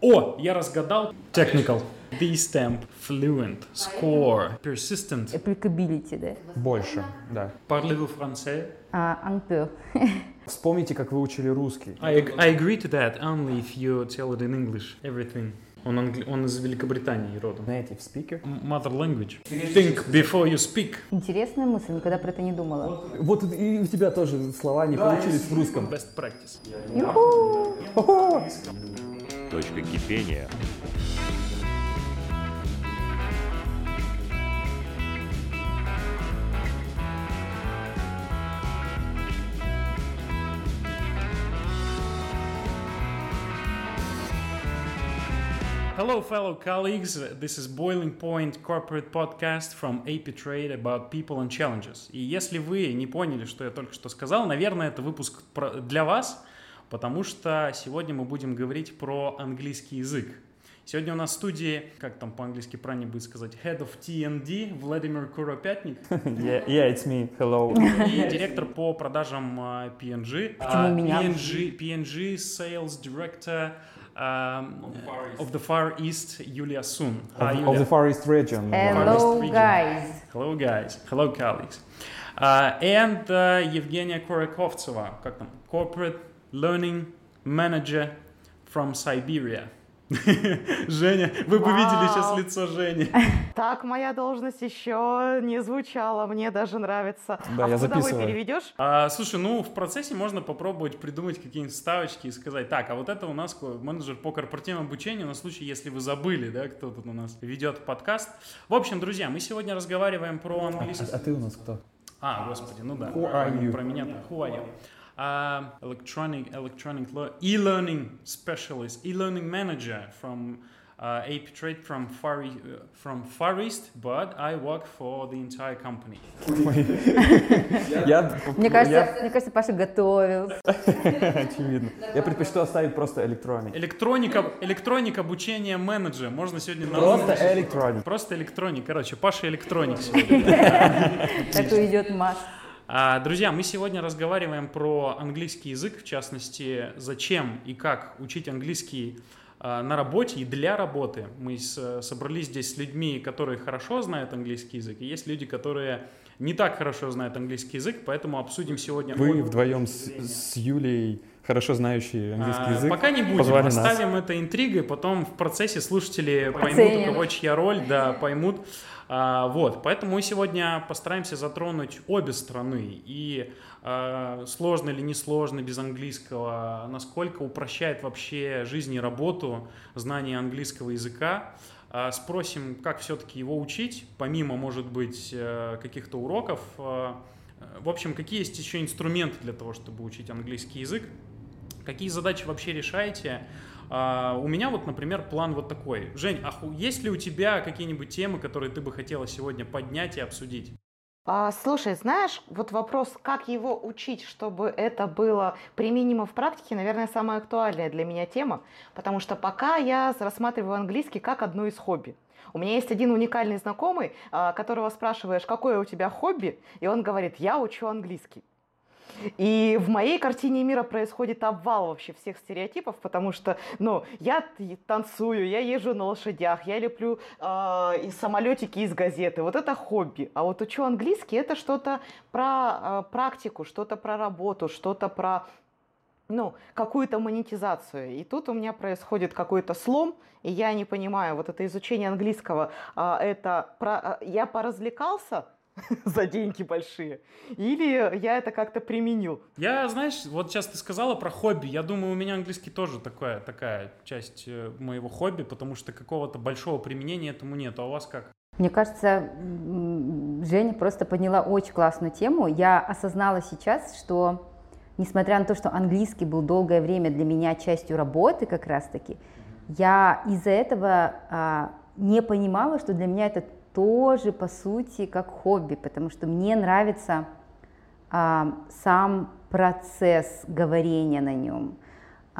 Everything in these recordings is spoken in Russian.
О, я разгадал. Technical. D-stamp, fluent, score, persistent. Applicability, да. Больше, да. Parlez-vous français? А, un peu. Вспомните, как вы учили русский. I, ag- I agree to that only if you tell it in English. Everything. Он, англи- он из Великобритании родом. Native speaker. Mother language. Think before you speak. Интересная мысль, никогда про это не думала. Вот и у тебя тоже слова не получились в русском. Best practice. Юху! Точка кипения. Hello, fellow colleagues. This is Boiling Point Corporate Podcast from AP Trade about people and challenges. И если вы не поняли, что я только что сказал, наверное, это выпуск для вас, потому что сегодня мы будем говорить про английский язык. Сегодня у нас в студии, как там по-английски правильно будет сказать, Head of TND Владимир Куропятник Yeah, yeah, it's me. Hello. и директор по продажам а, PNG. Почему А, меня? PNG, PNG Sales Director um, of the Far East, Юлия Сун. Of, of Юлия. the Far East region. Hello, region. guys. Hello, guys. Hello, colleagues. Uh, and uh, Евгения Кураковцева, как там, Corporate Learning Manager from Siberia. Женя, вы бы видели сейчас лицо Жени. Так, моя должность еще не звучала, мне даже нравится. Да, а я куда вы записываю. переведешь? А, слушай, ну в процессе можно попробовать придумать какие-нибудь ставочки и сказать, так, а вот это у нас менеджер по корпоративному обучению на случай, если вы забыли, да, кто тут у нас ведет подкаст. В общем, друзья, мы сегодня разговариваем про А, английский. а ты у нас кто? А, господи, ну да. Who are you? Про меня так. Who are you? Uh, electronic, electronic lear- e-learning specialist, e-learning manager from uh, AP Trade from Far, E- uh, from Far East, but I work for the entire company. Мне кажется, мне кажется, Паша готовился. очевидно. Я предпочту оставить просто электроник. Электроника, электроник обучения менеджера. Можно сегодня на Просто электроник. Просто электроник. Короче, Паша электроник сегодня. Так и идет Маш. А, Друзья, мы сегодня разговариваем про английский язык, в частности, зачем и как учить английский а, на работе и для работы. Мы собрались здесь с людьми, которые хорошо знают английский язык, и есть люди, которые не так хорошо знают английский язык, поэтому обсудим сегодня... Вы вдвоем с, с Юлей, хорошо знающие английский А, язык, Пока не будем, позвали нас. оставим это интригой, потом в процессе слушатели поймут, у кого чья роль, да, поймут. А, вот, поэтому мы сегодня постараемся затронуть обе стороны. И а, сложно или не сложно без английского, насколько упрощает вообще жизнь и работу знание английского языка. А, Спросим, как все-таки его учить, помимо, может быть, э, каких-то уроков. А, В общем, какие есть еще инструменты для того, чтобы учить английский язык. Какие задачи вообще решаете? А, у меня вот, например, план вот такой. Жень, а есть ли у тебя какие-нибудь темы, которые ты бы хотела сегодня поднять и обсудить? А, слушай, знаешь, вот вопрос, как его учить, чтобы это было применимо в практике, наверное, самая актуальная для меня тема, потому что пока я рассматриваю английский как одно из хобби. У меня есть один уникальный знакомый, а, которого спрашиваешь, какое у тебя хобби, и он говорит, я учу английский. И в моей картине мира происходит обвал вообще всех стереотипов, потому что, ну, я танцую, я езжу на лошадях, я леплю э, и самолетики из газеты. Вот это хобби. А вот учу английский, это что-то про э, практику, что-то про работу, что-то про ну, какую-то монетизацию. И тут у меня происходит какой-то слом, и я не понимаю, вот это изучение английского, а, это про, а, я поразвлекался за деньги большие, или я это как-то применил. Я, знаешь, вот сейчас ты сказала про хобби. Я думаю, у меня английский тоже такая, такая часть э, моего хобби, потому что какого-то большого применения этому нет. А у вас как? Мне кажется, Женя просто подняла очень классную тему. Я осознала сейчас, что несмотря на то, что английский был долгое время для меня частью работы как раз-таки, я из-за этого а, не понимала, что для меня это тоже, по сути, как хобби, потому что мне нравится а, сам процесс говорения на нем.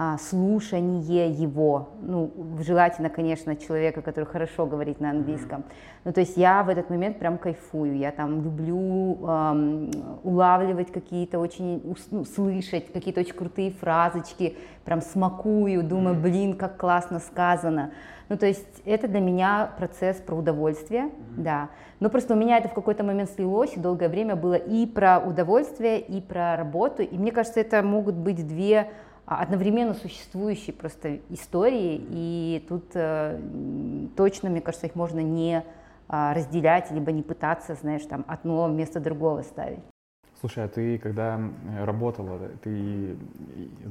А, слушание его, ну, желательно, конечно, человека, который хорошо говорит на английском. Ну, то есть я в этот момент прям кайфую, я там люблю эм, улавливать какие-то очень, ну, слышать какие-то очень крутые фразочки, прям смакую, думаю, блин, как классно сказано. Ну, то есть это для меня процесс про удовольствие, mm-hmm. да. Но просто у меня это в какой-то момент слилось, и долгое время было и про удовольствие, и про работу. И мне кажется, это могут быть две одновременно существующие просто истории, и тут э, точно, мне кажется, их можно не э, разделять, либо не пытаться, знаешь, там одно вместо другого ставить. Слушай, а ты когда работала, ты,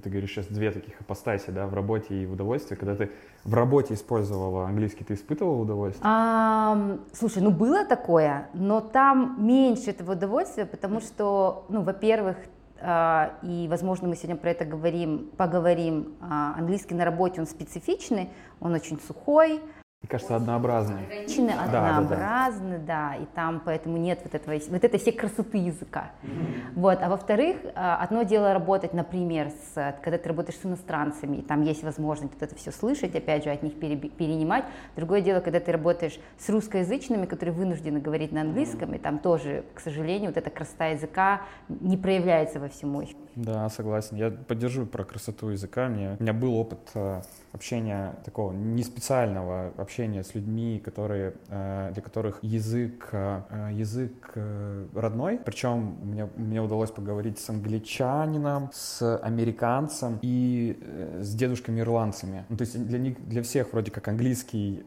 ты говоришь сейчас две таких апостаси, да, в работе и в удовольствии, когда ты в работе использовала английский, ты испытывала удовольствие? А, слушай, ну было такое, но там меньше этого удовольствия, потому что, ну, во-первых, а, и, возможно, мы сегодня про это говорим, поговорим. А, английский на работе, он специфичный, он очень сухой, мне кажется, однообразный. Ограничены, однообразны, да, да, да. И там поэтому нет вот, этого, вот этой всей красоты языка. Mm-hmm. Вот. А во-вторых, а, одно дело работать, например, с, когда ты работаешь с иностранцами, и там есть возможность вот это все слышать, опять же, от них перенимать. Другое дело, когда ты работаешь с русскоязычными, которые вынуждены говорить на английском, и там тоже, к сожалению, вот эта красота языка не проявляется во всему. Да, согласен. Я поддерживаю про красоту языка. Мне, у меня был опыт э, общения такого не специального общения с людьми, которые, э, для которых язык, э, язык э, родной. Причем мне, мне удалось поговорить с англичанином, с американцем и с дедушками-ирландцами. Ну, то есть для них, для всех вроде как английский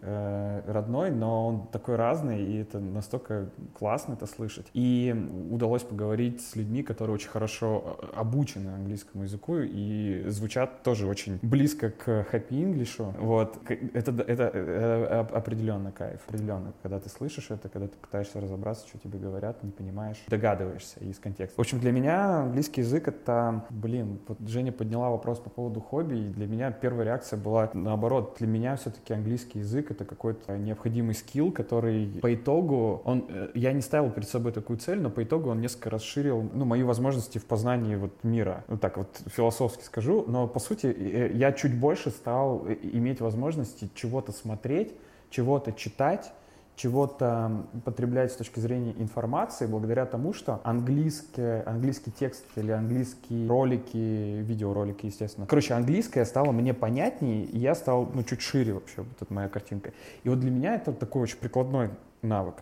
родной, но он такой разный, и это настолько классно это слышать. И удалось поговорить с людьми, которые очень хорошо обучены английскому языку и звучат тоже очень близко к happy English. Вот. Это, это, это определенно кайф. Определенно, когда ты слышишь это, когда ты пытаешься разобраться, что тебе говорят, не понимаешь, догадываешься из контекста. В общем, для меня английский язык это, блин, вот Женя подняла вопрос по поводу хобби, и для меня первая реакция была наоборот. Для меня все-таки английский язык это какой-то необходимый скилл, который по итогу, он, э, я не ставил перед собой такую цель, но по итогу он несколько расширил, ну, мои возможности в познании вот мира. Ну, так вот философски скажу, но по сути э, я чуть больше стал стал иметь возможности чего-то смотреть, чего-то читать, чего-то потреблять с точки зрения информации благодаря тому, что английский, английский текст или английские ролики, видеоролики, естественно. Короче, английское стало мне понятнее, и я стал ну, чуть шире вообще, вот эта моя картинка. И вот для меня это такой очень прикладной навык.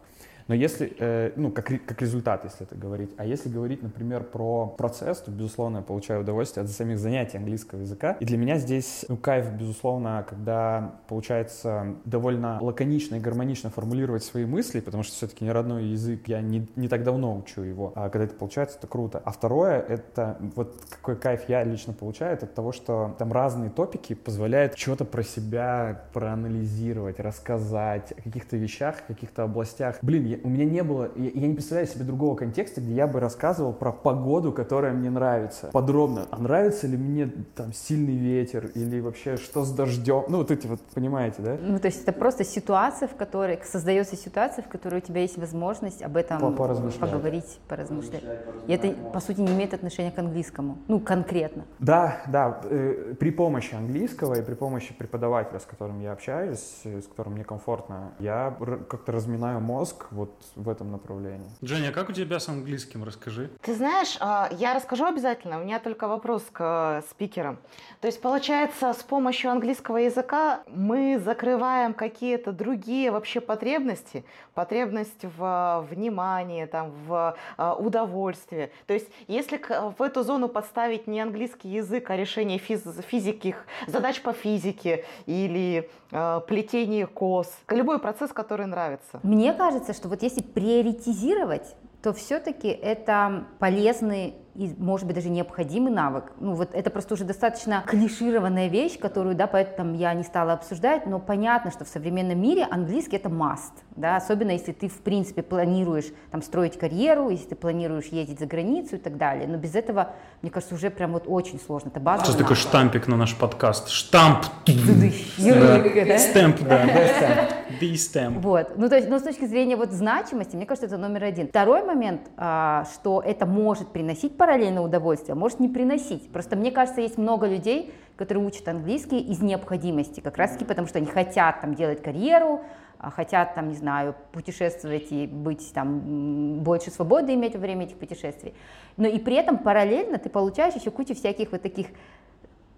Но если, э, ну, как, как результат, если это говорить, а если говорить, например, про процесс, то, безусловно, я получаю удовольствие от самих занятий английского языка. И для меня здесь, ну, кайф, безусловно, когда получается довольно лаконично и гармонично формулировать свои мысли, потому что все-таки не родной язык, я не, не так давно учу его, а когда это получается, это круто. А второе, это вот какой кайф я лично получаю, это от того, что там разные топики позволяют что-то про себя проанализировать, рассказать о каких-то вещах, каких-то областях. Блин, у меня не было, я, я не представляю себе другого контекста, где я бы рассказывал про погоду, которая мне нравится. Подробно. А нравится ли мне там сильный ветер или вообще что с дождем? Ну, вот эти вот, понимаете, да? Ну, то есть это просто ситуация, в которой, создается ситуация, в которой у тебя есть возможность об этом поговорить, поразмышлять. И это, по сути, не имеет отношения к английскому. Ну, конкретно. Да, да. Э, при помощи английского и при помощи преподавателя, с которым я общаюсь, с которым мне комфортно, я как-то разминаю мозг вот вот в этом направлении. Женя, а как у тебя с английским? Расскажи. Ты знаешь, а, я расскажу обязательно. У меня только вопрос к э, спикерам. То есть, получается, с помощью английского языка мы закрываем какие-то другие вообще потребности, потребность в э, внимании, там, в э, удовольствии. То есть, если в эту зону подставить не английский язык, а решение физ- физики, задач по физике или э, плетение кос, любой процесс, который нравится. Мне кажется, что вот если приоритизировать, то все-таки это полезный и, может быть, даже необходимый навык. Ну, вот это просто уже достаточно клишированная вещь, которую, да, поэтому я не стала обсуждать, но понятно, что в современном мире английский это must, да, особенно если ты, в принципе, планируешь там строить карьеру, если ты планируешь ездить за границу и так далее, но без этого, мне кажется, уже прям вот очень сложно, это базовый Сейчас такой штампик на наш подкаст, штамп! Стемп, да. The stamp. Вот, ну, то есть, но с точки зрения вот значимости, мне кажется, это номер один. Второй момент, а, что это может приносить параллельное удовольствие, а может не приносить. Просто мне кажется, есть много людей, которые учат английский из необходимости, как раз таки потому, что они хотят там делать карьеру, а, хотят там, не знаю, путешествовать и быть там больше свободы иметь во время этих путешествий. Но и при этом параллельно ты получаешь еще кучу всяких вот таких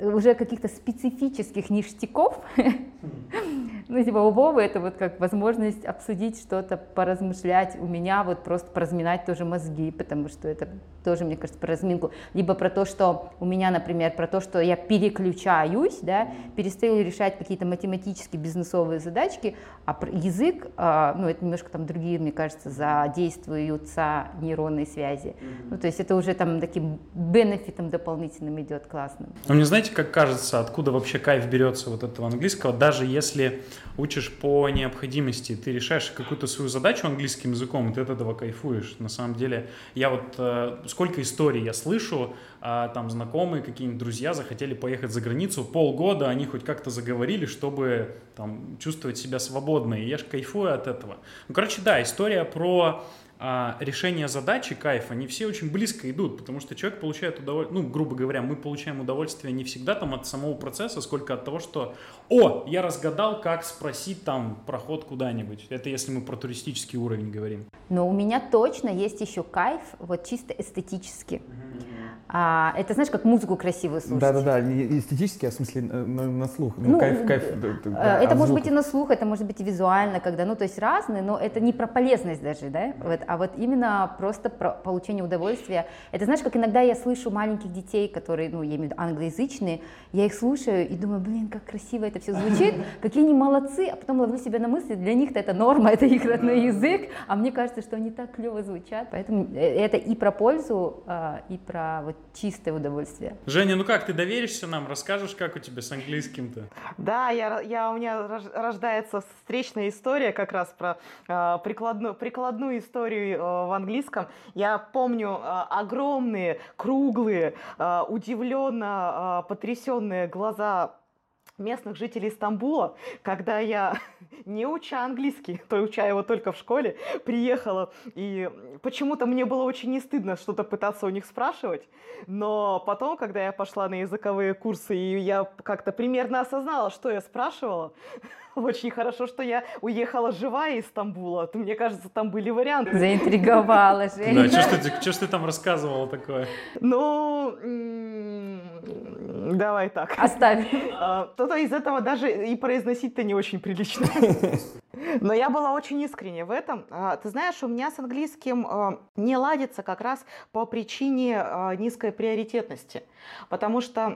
уже каких-то специфических ништяков, ну, типа, у Вовы это вот как возможность обсудить что-то, поразмышлять. У меня вот просто поразминать тоже мозги, потому что это тоже, мне кажется, про разминку. Либо про то, что у меня, например, про то, что я переключаюсь, да, перестаю решать какие-то математические бизнесовые задачки, а язык, а, ну, это немножко там другие, мне кажется, задействуются нейронные связи. Ну, то есть это уже там таким бенефитом дополнительным идет классным. Ну, мне знаете, как кажется, откуда вообще кайф берется вот этого английского, даже если учишь по необходимости, ты решаешь какую-то свою задачу английским языком, и ты от этого кайфуешь. На самом деле, я вот э, сколько историй я слышу, а, там знакомые, какие-нибудь друзья захотели поехать за границу, полгода они хоть как-то заговорили, чтобы там чувствовать себя свободно, и я же кайфую от этого. Ну, короче, да, история про а, решение задачи, кайф, они все очень близко идут, потому что человек получает удовольствие, ну, грубо говоря, мы получаем удовольствие не всегда там от самого процесса, сколько от того, что, о, я разгадал, как спросить там проход куда-нибудь. Это если мы про туристический уровень говорим. Но у меня точно есть еще кайф, вот чисто эстетически. Mm-hmm. А, это знаешь, как музыку красивую слушать. Да-да-да, эстетически, а в смысле на, на слух. Ну, ну кайф, кайф. Да, это а может быть и на слух, это может быть и визуально, когда, ну, то есть разные, но это не про полезность даже, да, вот, а вот именно просто про получение удовольствия. Это знаешь, как иногда я слышу маленьких детей, которые, ну, я имею в виду англоязычные, я их слушаю и думаю, блин, как красиво это все звучит, какие они молодцы, а потом ловлю себя на мысли, для них-то это норма, это их родной язык, а мне кажется, что они так клево звучат, поэтому э, это и про пользу, а, и про вот чистое удовольствие. Женя, ну как, ты доверишься нам? Расскажешь, как у тебя с английским-то? Да, я, я, у меня рождается встречная история как раз про э, прикладную, прикладную историю э, в английском. Я помню э, огромные, круглые, э, удивленно э, потрясенные глаза местных жителей Стамбула, когда я, не уча английский, то уча его только в школе, приехала, и почему-то мне было очень не стыдно что-то пытаться у них спрашивать, но потом, когда я пошла на языковые курсы, и я как-то примерно осознала, что я спрашивала, очень хорошо, что я уехала живая из Стамбула. Мне кажется, там были варианты. Заинтриговала, Женя. Да, что ты, что ж ты там рассказывала такое? Ну, давай так. То-то а, из этого даже и произносить-то не очень прилично. Но я была очень искренне в этом. А, ты знаешь, у меня с английским а, не ладится как раз по причине низкой приоритетности. Потому что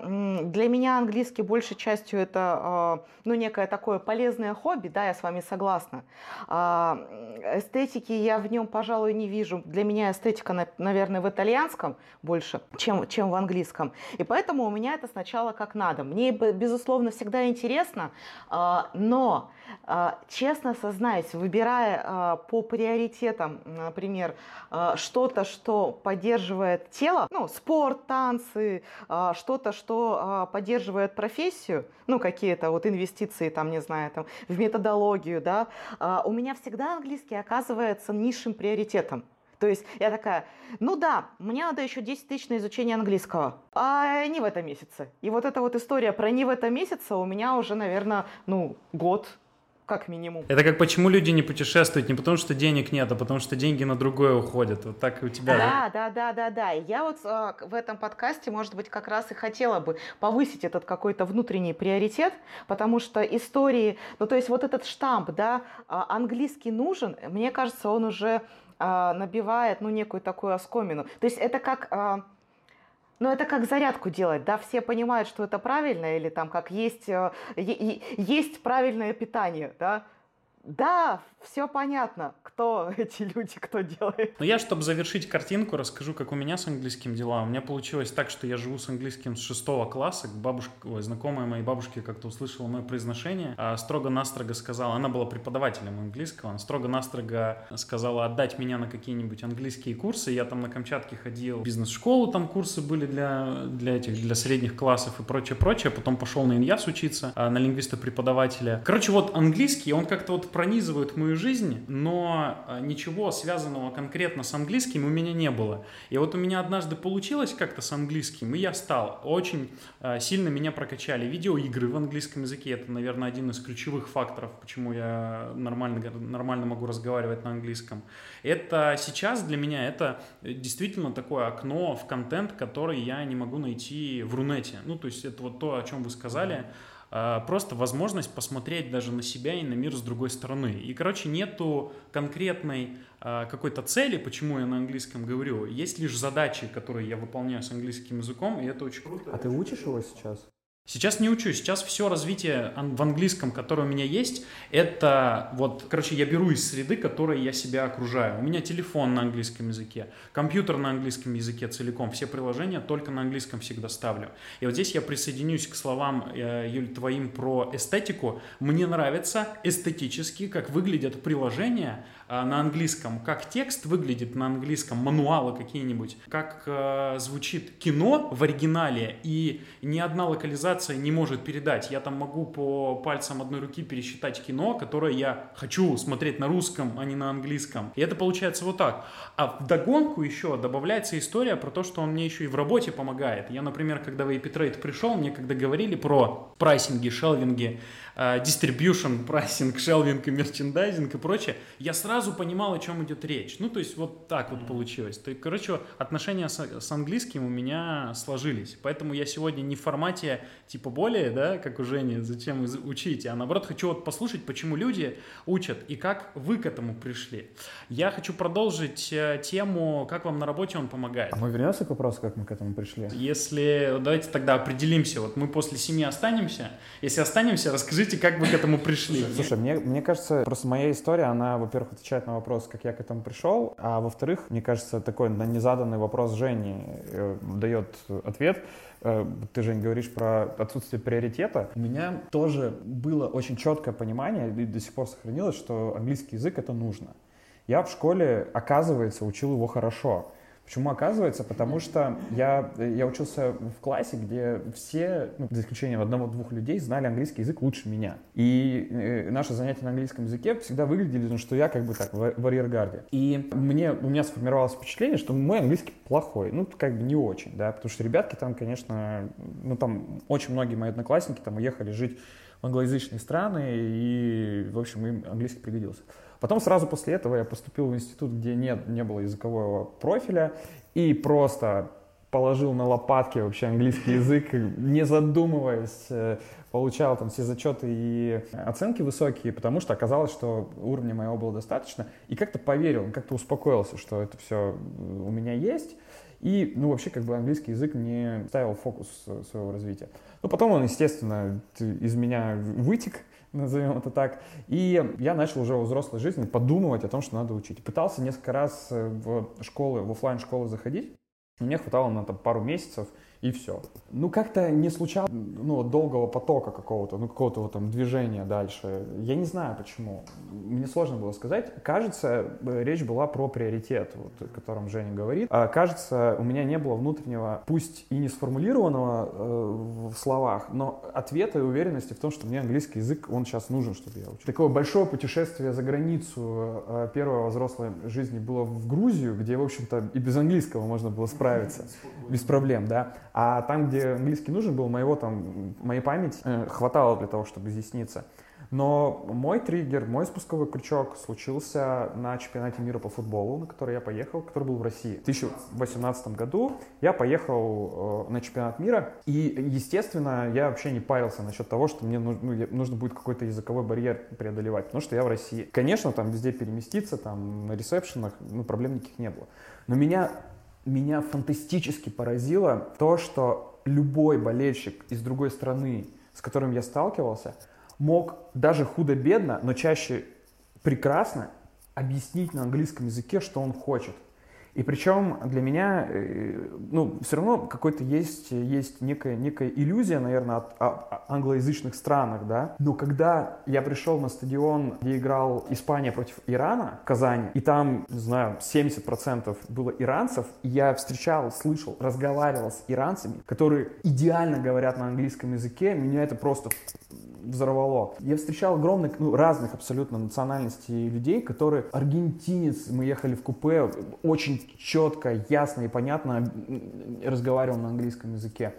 для меня английский большей частью это ну, некое такое полезное хобби, да, я с вами согласна. Эстетики я в нем, пожалуй, не вижу. Для меня эстетика, наверное, в итальянском больше, чем, чем в английском. И поэтому у меня это сначала как надо. Мне, безусловно, всегда интересно, но а, честно сознаюсь, выбирая а, по приоритетам, например, а, что-то, что поддерживает тело, ну, спорт, танцы, что-то, что поддерживает профессию, ну, какие-то вот инвестиции, там, не знаю, там, в методологию, да, у меня всегда английский оказывается низшим приоритетом. То есть я такая, ну да, мне надо еще 10 тысяч на изучение английского, а не в этом месяце. И вот эта вот история про не в этом месяце у меня уже, наверное, ну, год, как минимум. Это как почему люди не путешествуют, не потому что денег нет, а потому что деньги на другое уходят. Вот так и у тебя. Да, да, да, да, да. Я вот а, в этом подкасте, может быть, как раз и хотела бы повысить этот какой-то внутренний приоритет, потому что истории, ну то есть вот этот штамп, да, а, английский нужен, мне кажется, он уже а, набивает, ну некую такую оскомину. То есть это как а, но это как зарядку делать, да, все понимают, что это правильно, или там как есть, э, есть правильное питание, да, да, все понятно, кто эти люди, кто делает. Но я, чтобы завершить картинку, расскажу, как у меня с английским дела. У меня получилось так, что я живу с английским с шестого класса. Бабушка, знакомая моей бабушки как-то услышала мое произношение, а строго-настрого сказала, она была преподавателем английского, она строго-настрого сказала отдать меня на какие-нибудь английские курсы. Я там на Камчатке ходил в бизнес-школу, там курсы были для, для этих, для средних классов и прочее, прочее. Потом пошел на иньяс учиться, а, на лингвиста-преподавателя. Короче, вот английский, он как-то вот пронизывают мою жизнь, но э, ничего связанного конкретно с английским у меня не было. И вот у меня однажды получилось как-то с английским, и я стал. Очень э, сильно меня прокачали видеоигры в английском языке. Это, наверное, один из ключевых факторов, почему я нормально, нормально могу разговаривать на английском. Это сейчас для меня это действительно такое окно в контент, который я не могу найти в Рунете. Ну, то есть это вот то, о чем вы сказали. А, просто возможность посмотреть даже на себя и на мир с другой стороны. И, короче, нету конкретной а, какой-то цели, почему я на английском говорю. Есть лишь задачи, которые я выполняю с английским языком, и это очень круто. А ты учишь его сейчас? Сейчас не учусь, сейчас все развитие в английском, которое у меня есть, это вот, короче, я беру из среды, которой я себя окружаю. У меня телефон на английском языке, компьютер на английском языке целиком, все приложения только на английском всегда ставлю. И вот здесь я присоединюсь к словам, э, Юль, твоим про эстетику. Мне нравится эстетически, как выглядят приложения, а, на английском, как текст выглядит на английском, мануалы какие-нибудь, как э, звучит кино в оригинале, и ни одна локализация не может передать. Я там могу по пальцам одной руки пересчитать кино, которое я хочу смотреть на русском, а не на английском. И это получается вот так. А в догонку еще добавляется история про то, что он мне еще и в работе помогает. Я, например, когда в Epitrade пришел, мне когда говорили про прайсинги, шелвинги, Distribution, прайсинг, шелвинг и мерчендайзинг и прочее, я сразу понимал, о чем идет речь. Ну, то есть вот так вот получилось. То есть, короче, отношения с, с английским у меня сложились. Поэтому я сегодня не в формате типа более, да, как у Жени, зачем учить, а наоборот хочу вот послушать, почему люди учат и как вы к этому пришли. Я хочу продолжить э, тему, как вам на работе он помогает. А мы вернемся к вопросу, как мы к этому пришли? Если, давайте тогда определимся, вот мы после семи останемся, если останемся, расскажите Расскажите, как вы к этому пришли. Слушай, мне, мне кажется, просто моя история, она, во-первых, отвечает на вопрос, как я к этому пришел, а во-вторых, мне кажется, такой на незаданный вопрос Жени э, дает ответ. Э, ты, Жень, говоришь про отсутствие приоритета. У меня тоже было очень четкое понимание, и до сих пор сохранилось, что английский язык — это нужно. Я в школе, оказывается, учил его хорошо. Почему оказывается? Потому что я, я учился в классе, где все, ну, за исключением одного-двух людей, знали английский язык лучше меня. И э, наши занятия на английском языке всегда выглядели, ну, что я как бы так, в, в арьергарде. И мне, у меня сформировалось впечатление, что мой английский плохой. Ну, как бы не очень, да, потому что ребятки там, конечно, ну, там очень многие мои одноклассники там уехали жить в англоязычные страны, и, в общем, им английский пригодился. Потом сразу после этого я поступил в институт, где нет, не было языкового профиля, и просто положил на лопатки вообще английский язык, не задумываясь, э, получал там все зачеты и оценки высокие, потому что оказалось, что уровня моего было достаточно, и как-то поверил, как-то успокоился, что это все у меня есть, и, ну, вообще, как бы английский язык не ставил фокус своего развития. Ну, потом он, естественно, из меня вытек, назовем это так. И я начал уже во взрослой жизни подумывать о том, что надо учить. Пытался несколько раз э, в школы, в офлайн школы заходить. Мне хватало на там, пару месяцев и все. Ну, как-то не случалось ну, долгого потока какого-то, ну, какого-то вот там движения дальше. Я не знаю почему. Мне сложно было сказать. Кажется, речь была про приоритет, вот, о котором Женя говорит. А, кажется, у меня не было внутреннего, пусть и не сформулированного э, в словах, но ответа и уверенности в том, что мне английский язык, он сейчас нужен, чтобы я учил. Такое большое путешествие за границу э, первой взрослой жизни было в Грузию, где, в общем-то, и без английского можно было справиться без проблем, да. А там, где английский нужен был, моего там, моей памяти э, хватало для того, чтобы изъясниться. Но мой триггер, мой спусковой крючок случился на чемпионате мира по футболу, на который я поехал, который был в России. В 2018 году я поехал э, на чемпионат мира, и, естественно, я вообще не парился насчет того, что мне нужно, ну, нужно будет какой-то языковой барьер преодолевать, потому что я в России. Конечно, там везде переместиться, там на ресепшенах, ну, проблем никаких не было. Но меня меня фантастически поразило то, что любой болельщик из другой страны, с которым я сталкивался, мог даже худо-бедно, но чаще прекрасно объяснить на английском языке, что он хочет. И причем для меня, э, ну, все равно какой-то есть, есть некая, некая иллюзия, наверное, от, о, англоязычных странах, да. Но когда я пришел на стадион, где играл Испания против Ирана в Казани, и там, не знаю, 70% было иранцев, и я встречал, слышал, разговаривал с иранцами, которые идеально говорят на английском языке, меня это просто взорвало. Я встречал огромных, ну, разных абсолютно национальностей людей, которые аргентинец, мы ехали в купе, очень четко, ясно и понятно разговаривал на английском языке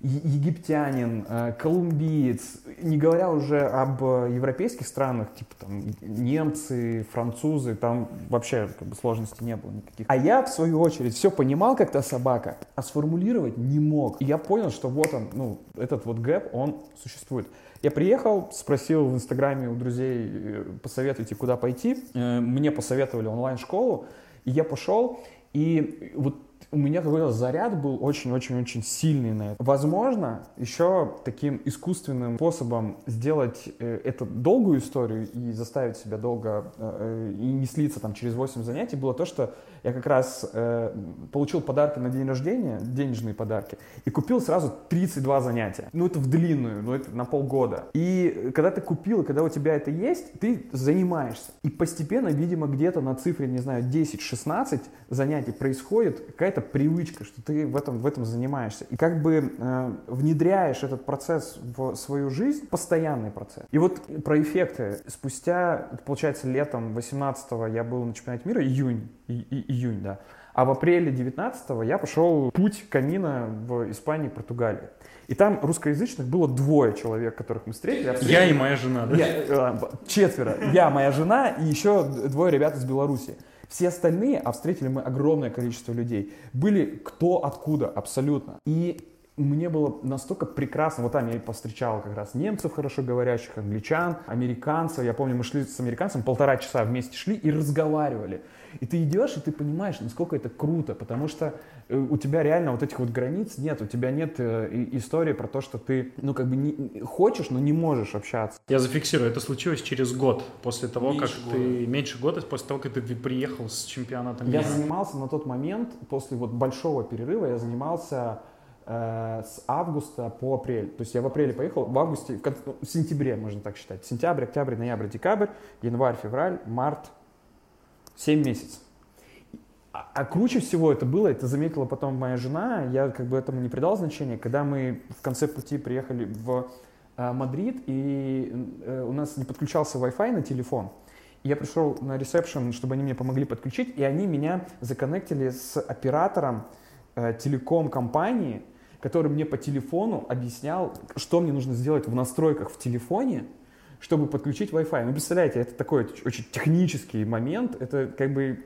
египтянин, э, колумбиец, не говоря уже об европейских странах, типа там немцы, французы, там вообще как бы, сложностей не было никаких. А я, в свою очередь, все понимал, как та собака, а сформулировать не мог. И я понял, что вот он, ну, этот вот гэп, он существует. Я приехал, спросил в Инстаграме у друзей, э, посоветуйте, куда пойти. Э, мне посоветовали онлайн-школу, и я пошел, и вот у меня какой-то заряд был очень-очень-очень сильный на это. Возможно, еще таким искусственным способом сделать э, эту долгую историю и заставить себя долго э, и не слиться там через 8 занятий было то, что я как раз э, получил подарки на день рождения, денежные подарки, и купил сразу 32 занятия. Ну, это в длинную, ну, это на полгода. И когда ты купил, и когда у тебя это есть, ты занимаешься. И постепенно, видимо, где-то на цифре, не знаю, 10-16 занятий происходит какая-то привычка, что ты в этом, в этом занимаешься. И как бы э, внедряешь этот процесс в свою жизнь, постоянный процесс. И вот про эффекты. Спустя, получается, летом 18-го я был на чемпионате мира, июнь, и, и, июнь, да. А в апреле 19-го я пошел путь камина в Испании и Португалии. И там русскоязычных было двое человек, которых мы встретили. встретили... Я и моя жена, да? Я, э, четверо. Я, моя жена и еще двое ребят из Беларуси. Все остальные, а встретили мы огромное количество людей, были кто откуда абсолютно. И мне было настолько прекрасно, вот там я повстречал как раз немцев хорошо говорящих, англичан, американцев. Я помню, мы шли с американцем, полтора часа вместе шли и разговаривали. И ты идешь, и ты понимаешь, насколько это круто, потому что э, у тебя реально вот этих вот границ нет, у тебя нет э, истории про то, что ты, ну, как бы не, хочешь, но не можешь общаться. Я зафиксирую, это случилось через год после того, меньше как года. ты, меньше года после того, как ты приехал с чемпионата мира. Я занимался на тот момент, после вот большого перерыва, я занимался э, с августа по апрель. То есть я в апреле поехал, в августе, в, конце, ну, в сентябре, можно так считать. Сентябрь, октябрь, ноябрь, декабрь, январь, февраль, март, 7 месяцев. А, а круче всего это было, это заметила потом моя жена, я как бы этому не придал значения, когда мы в конце пути приехали в э, Мадрид, и э, у нас не подключался Wi-Fi на телефон. Я пришел на ресепшн, чтобы они мне помогли подключить, и они меня законнектили с оператором э, телеком-компании, который мне по телефону объяснял, что мне нужно сделать в настройках в телефоне, чтобы подключить Wi-Fi. Ну, представляете, это такой очень технический момент, это как бы...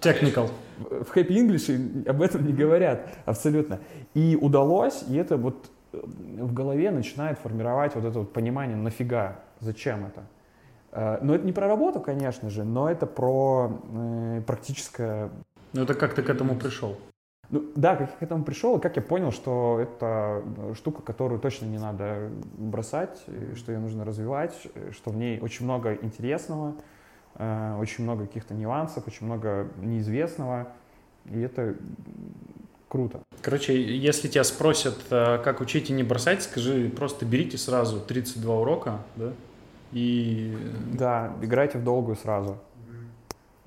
Technical. В Happy English об этом не говорят абсолютно. И удалось, и это вот э, в голове начинает формировать вот это вот понимание, нафига, зачем это. Э, но это не про работу, конечно же, но это про э, практическое... Ну это как ты к этому пришел? Ну, да, как я к этому пришел, и как я понял, что это штука, которую точно не надо бросать, что ее нужно развивать, что в ней очень много интересного, э, очень много каких-то нюансов, очень много неизвестного, и это круто. Короче, если тебя спросят, э, как учить и не бросать, скажи, просто берите сразу 32 урока, да, и... Да, играйте в долгую сразу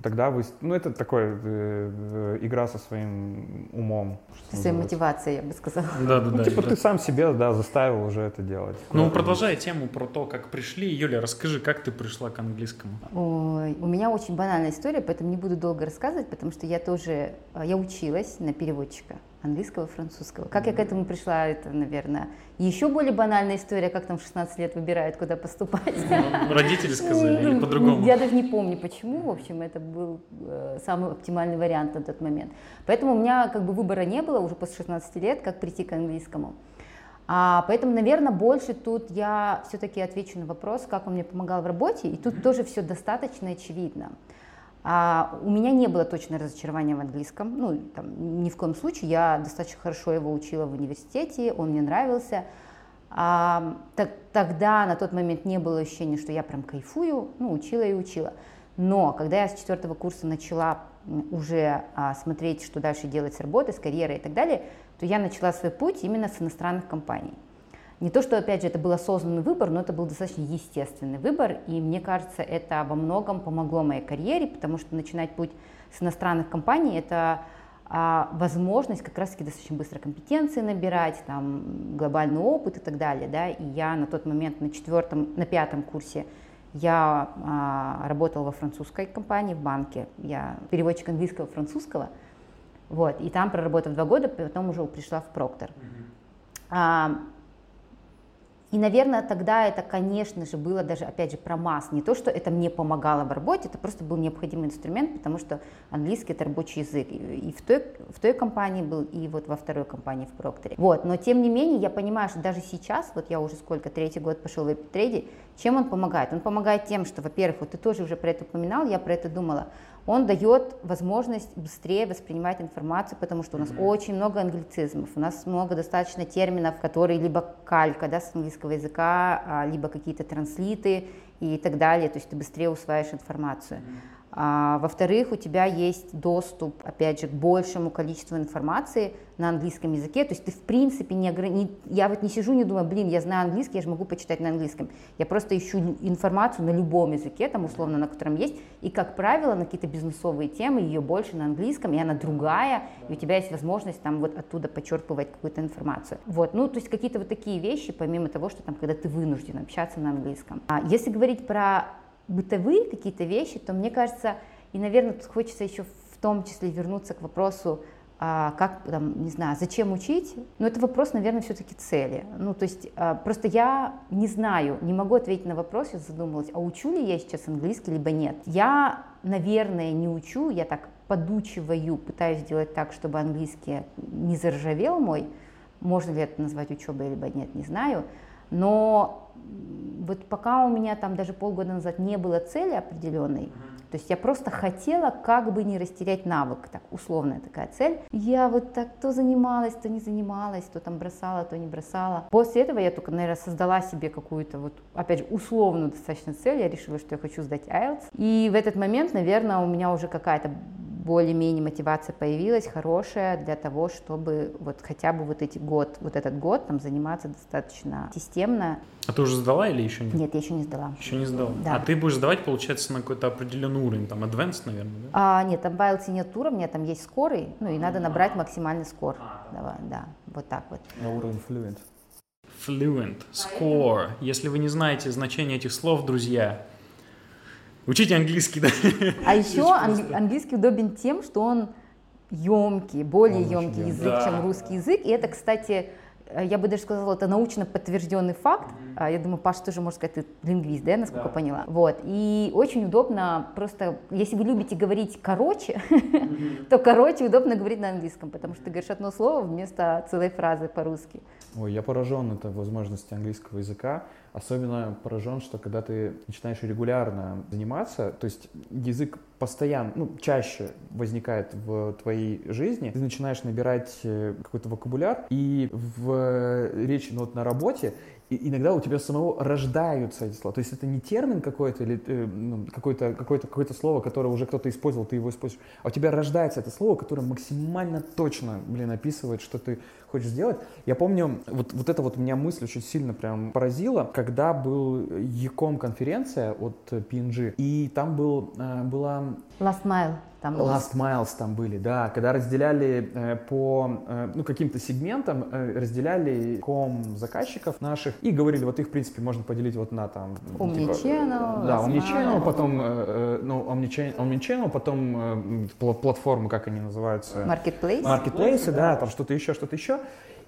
тогда вы... Ну, это такое э, э, игра со своим умом. Со своей мотивацией, я бы сказала. Да, да, ну, да. Типа да. ты сам себе, да, заставил уже это делать. Ну, продолжая тему про то, как пришли. Юля, расскажи, как ты пришла к английскому? Ой, у меня очень банальная история, поэтому не буду долго рассказывать, потому что я тоже... Э, я училась на переводчика английского, французского. Как я к этому пришла, это, наверное, еще более банальная история, как там в 16 лет выбирают, куда поступать. Ну, родители сказали или по-другому? Я даже не помню, почему. В общем, это был э, самый оптимальный вариант на тот момент. Поэтому у меня как бы выбора не было уже после 16 лет, как прийти к английскому. А, поэтому, наверное, больше тут я все-таки отвечу на вопрос, как он мне помогал в работе, и тут тоже все достаточно очевидно. А у меня не было точно разочарования в английском, ну, там, ни в коем случае, я достаточно хорошо его учила в университете, он мне нравился. А, так, тогда, на тот момент, не было ощущения, что я прям кайфую, ну, учила и учила. Но когда я с четвертого курса начала уже а, смотреть, что дальше делать с работой, с карьерой и так далее, то я начала свой путь именно с иностранных компаний. Не то, что, опять же, это был осознанный выбор, но это был достаточно естественный выбор, и мне кажется, это во многом помогло моей карьере, потому что начинать путь с иностранных компаний – это а, возможность как раз-таки достаточно быстро компетенции набирать, там, глобальный опыт и так далее, да, и я на тот момент на четвертом, на пятом курсе я а, работала во французской компании, в банке, я переводчик английского французского, вот, и там проработав два года, потом уже пришла в Проктор. Mm-hmm. И, наверное, тогда это, конечно же, было даже, опять же, про масс. Не то, что это мне помогало в работе, это просто был необходимый инструмент, потому что английский это рабочий язык. И в той, в той компании был, и вот во второй компании в Прокторе. Вот, но тем не менее, я понимаю, что даже сейчас, вот я уже сколько, третий год пошел в эпитрейде, чем он помогает? Он помогает тем, что, во-первых, вот ты тоже уже про это упоминал, я про это думала, он дает возможность быстрее воспринимать информацию, потому что у нас mm-hmm. очень много англицизмов, у нас много достаточно терминов, которые либо калька да, с английского языка, а, либо какие-то транслиты и так далее, то есть ты быстрее усваиваешь информацию. Mm-hmm. А, во-вторых, у тебя есть доступ, опять же, к большему количеству информации на английском языке. То есть ты, в принципе, не, ограни... я вот не сижу, не думаю, блин, я знаю английский, я же могу почитать на английском. Я просто ищу информацию на любом языке, там, условно, на котором есть. И, как правило, на какие-то бизнесовые темы ее больше на английском, и она другая, и у тебя есть возможность там вот оттуда подчерпывать какую-то информацию. Вот, ну, то есть какие-то вот такие вещи, помимо того, что там, когда ты вынужден общаться на английском. А если говорить про бытовые какие-то вещи, то мне кажется, и, наверное, тут хочется еще в том числе вернуться к вопросу, а, как, там, не знаю, зачем учить, но это вопрос, наверное, все-таки цели. Ну, то есть а, просто я не знаю, не могу ответить на вопрос, я задумалась, а учу ли я сейчас английский, либо нет. Я, наверное, не учу, я так подучиваю, пытаюсь сделать так, чтобы английский не заржавел мой, можно ли это назвать учебой, либо нет, не знаю, но вот пока у меня там даже полгода назад не было цели определенной, то есть я просто хотела как бы не растерять навык, так условная такая цель. Я вот так то занималась, то не занималась, то там бросала, то не бросала. После этого я только, наверное, создала себе какую-то вот, опять же, условную достаточно цель. Я решила, что я хочу сдать IELTS. И в этот момент, наверное, у меня уже какая-то более-менее мотивация появилась хорошая для того, чтобы вот хотя бы вот эти год, вот этот год там заниматься достаточно системно. А ты уже сдала или еще нет? Нет, я еще не сдала. Еще не сдала. Да. А ты будешь сдавать, получается, на какой-то определенный уровень, там, advanced, наверное, да? А, нет, там в IELTS нет уровня, там есть скорый, ну и надо набрать максимальный скор. Да, да, вот так вот. На уровень fluent. Fluent, score. Если вы не знаете значение этих слов, друзья, Учите английский, да. А еще ан- английский удобен тем, что он емкий, более он емкий язык, да. чем русский язык. И это, кстати, Э, я бы даже сказала, это научно подтвержденный факт. Mm-hmm. Я думаю, Паша тоже, может сказать, ты лингвист, да, насколько да. поняла. Вот. И очень удобно просто, если вы любите говорить короче, mm-hmm. то короче удобно говорить на английском, потому что ты говоришь одно слово вместо целой фразы по-русски. Ой, я поражен этой возможности английского языка. Особенно поражен, что когда ты начинаешь регулярно заниматься, то есть язык постоянно, ну, чаще возникает в твоей жизни, ты начинаешь набирать э, какой-то вокабуляр, и в э, речи, ну, вот на работе, и иногда у тебя самого рождаются эти слова. То есть это не термин какой-то или э, ну, какое-то какое какое слово, которое уже кто-то использовал, ты его используешь, а у тебя рождается это слово, которое максимально точно, блин, описывает, что ты хочешь сделать. Я помню, вот, вот эта вот меня мысль очень сильно прям поразила, когда был Яком конференция от PNG, и там был, э, была... Last Mile там Last Miles там были, да, когда разделяли э, по э, ну, каким-то сегментам, э, разделяли ком заказчиков наших и говорили, вот их, в принципе, можно поделить вот на там... Omnichannel. Типа, да, Omnichannel, потом, э, э ну, Omnichannel, потом э, платформы, как они называются? Marketplace. Marketplace, да, там что-то еще, что-то еще.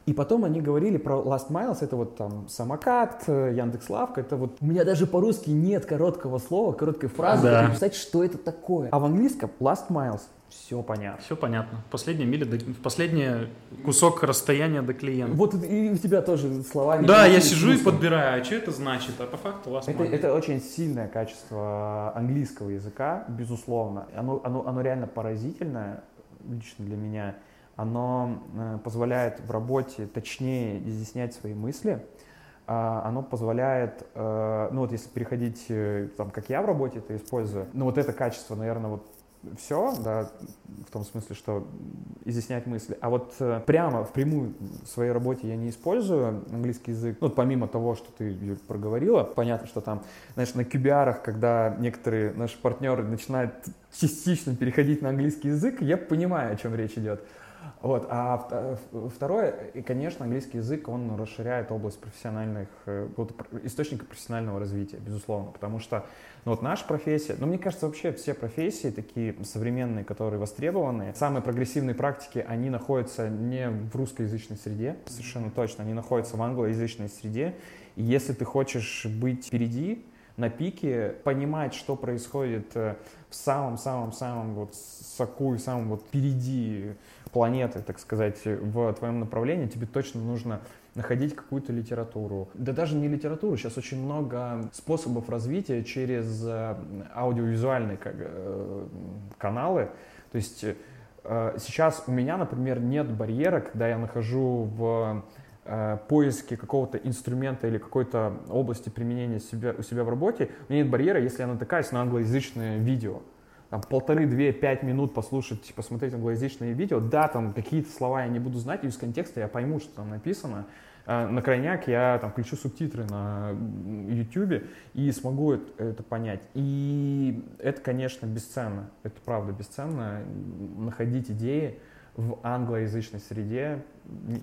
И потом они говорили про Last Miles, это вот там самокат, э, Яндекс Лавка, это вот... У меня даже по-русски нет короткого слова, короткой фразы, да. представить, что это такое. А в английском Last Miles все понятно. Все понятно. Последняя миля, до, последний кусок расстояния до клиента. Вот и у тебя тоже слова. Да, я сижу и подбираю, а что это значит, а по факту last это, это очень сильное качество английского языка, безусловно. Оно, оно, оно реально поразительное, лично для меня оно э, позволяет в работе точнее изъяснять свои мысли, а, оно позволяет, э, ну вот если переходить, э, там, как я в работе это использую, ну вот это качество, наверное, вот все, да, в том смысле, что изъяснять мысли. А вот прямо впрямую в своей работе я не использую английский язык. Ну, помимо того, что ты, Юль, проговорила, понятно, что там, знаешь, на QBR, когда некоторые наши партнеры начинают частично переходить на английский язык, я понимаю, о чем речь идет. Вот. А второе, и, конечно, английский язык, он расширяет область профессиональных, э, вот, источника профессионального развития, безусловно, потому что ну, вот наша профессия, ну, мне кажется, вообще все профессии такие современные, которые востребованы, самые прогрессивные практики, они находятся не в русскоязычной среде, совершенно точно, они находятся в англоязычной среде, и если ты хочешь быть впереди, на пике, понимать, что происходит э, в самом-самом-самом вот соку и самом вот впереди планеты, так сказать, в твоем направлении, тебе точно нужно находить какую-то литературу. Да даже не литературу, сейчас очень много способов развития через э, аудиовизуальные э, каналы. То есть э, сейчас у меня, например, нет барьера, когда я нахожу в поиске какого-то инструмента или какой-то области применения себя, у себя в работе, у меня нет барьера, если я натыкаюсь на англоязычное видео там, полторы, две, пять минут послушать, посмотреть англоязычные видео, да, там какие-то слова я не буду знать, из контекста я пойму, что там написано. А на крайняк я там включу субтитры на YouTube и смогу это понять. И это, конечно, бесценно. Это правда бесценно. Находить идеи в англоязычной среде,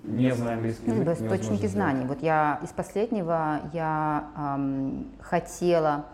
не зная английский язык. Ну, источники знаний. Вот я из последнего я эм, хотела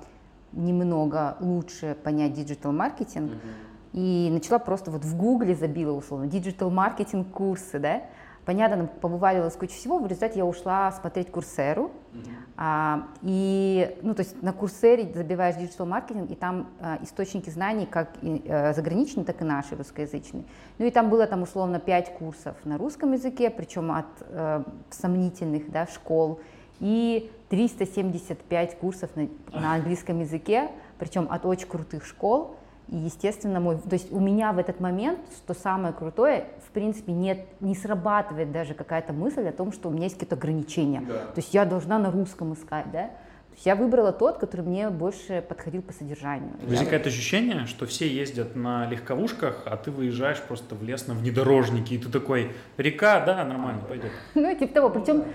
немного лучше понять digital-маркетинг, мгм. и начала просто вот в гугле забила условно digital-маркетинг курсы, да, Понятно, нам повывалилось куча всего, в результате я ушла смотреть Курсеру, mm-hmm. а, и, ну, то есть на Курсере забиваешь digital маркетинг, и там а, источники знаний как и, а, заграничные, так и наши, русскоязычные. Ну и там было там условно 5 курсов на русском языке, причем от а, сомнительных, да, школ, и 375 курсов на, на английском языке, причем от очень крутых школ. И, естественно, мой, то есть у меня в этот момент, что самое крутое, в принципе, нет, не срабатывает даже какая-то мысль о том, что у меня есть какие-то ограничения. Да. То есть я должна на русском искать, да? То есть я выбрала тот, который мне больше подходил по содержанию. Возникает ощущение, что все ездят на легковушках, а ты выезжаешь просто в лес на внедорожнике, и ты такой, река, да, нормально, пойдет. Ну, типа того. Причем а,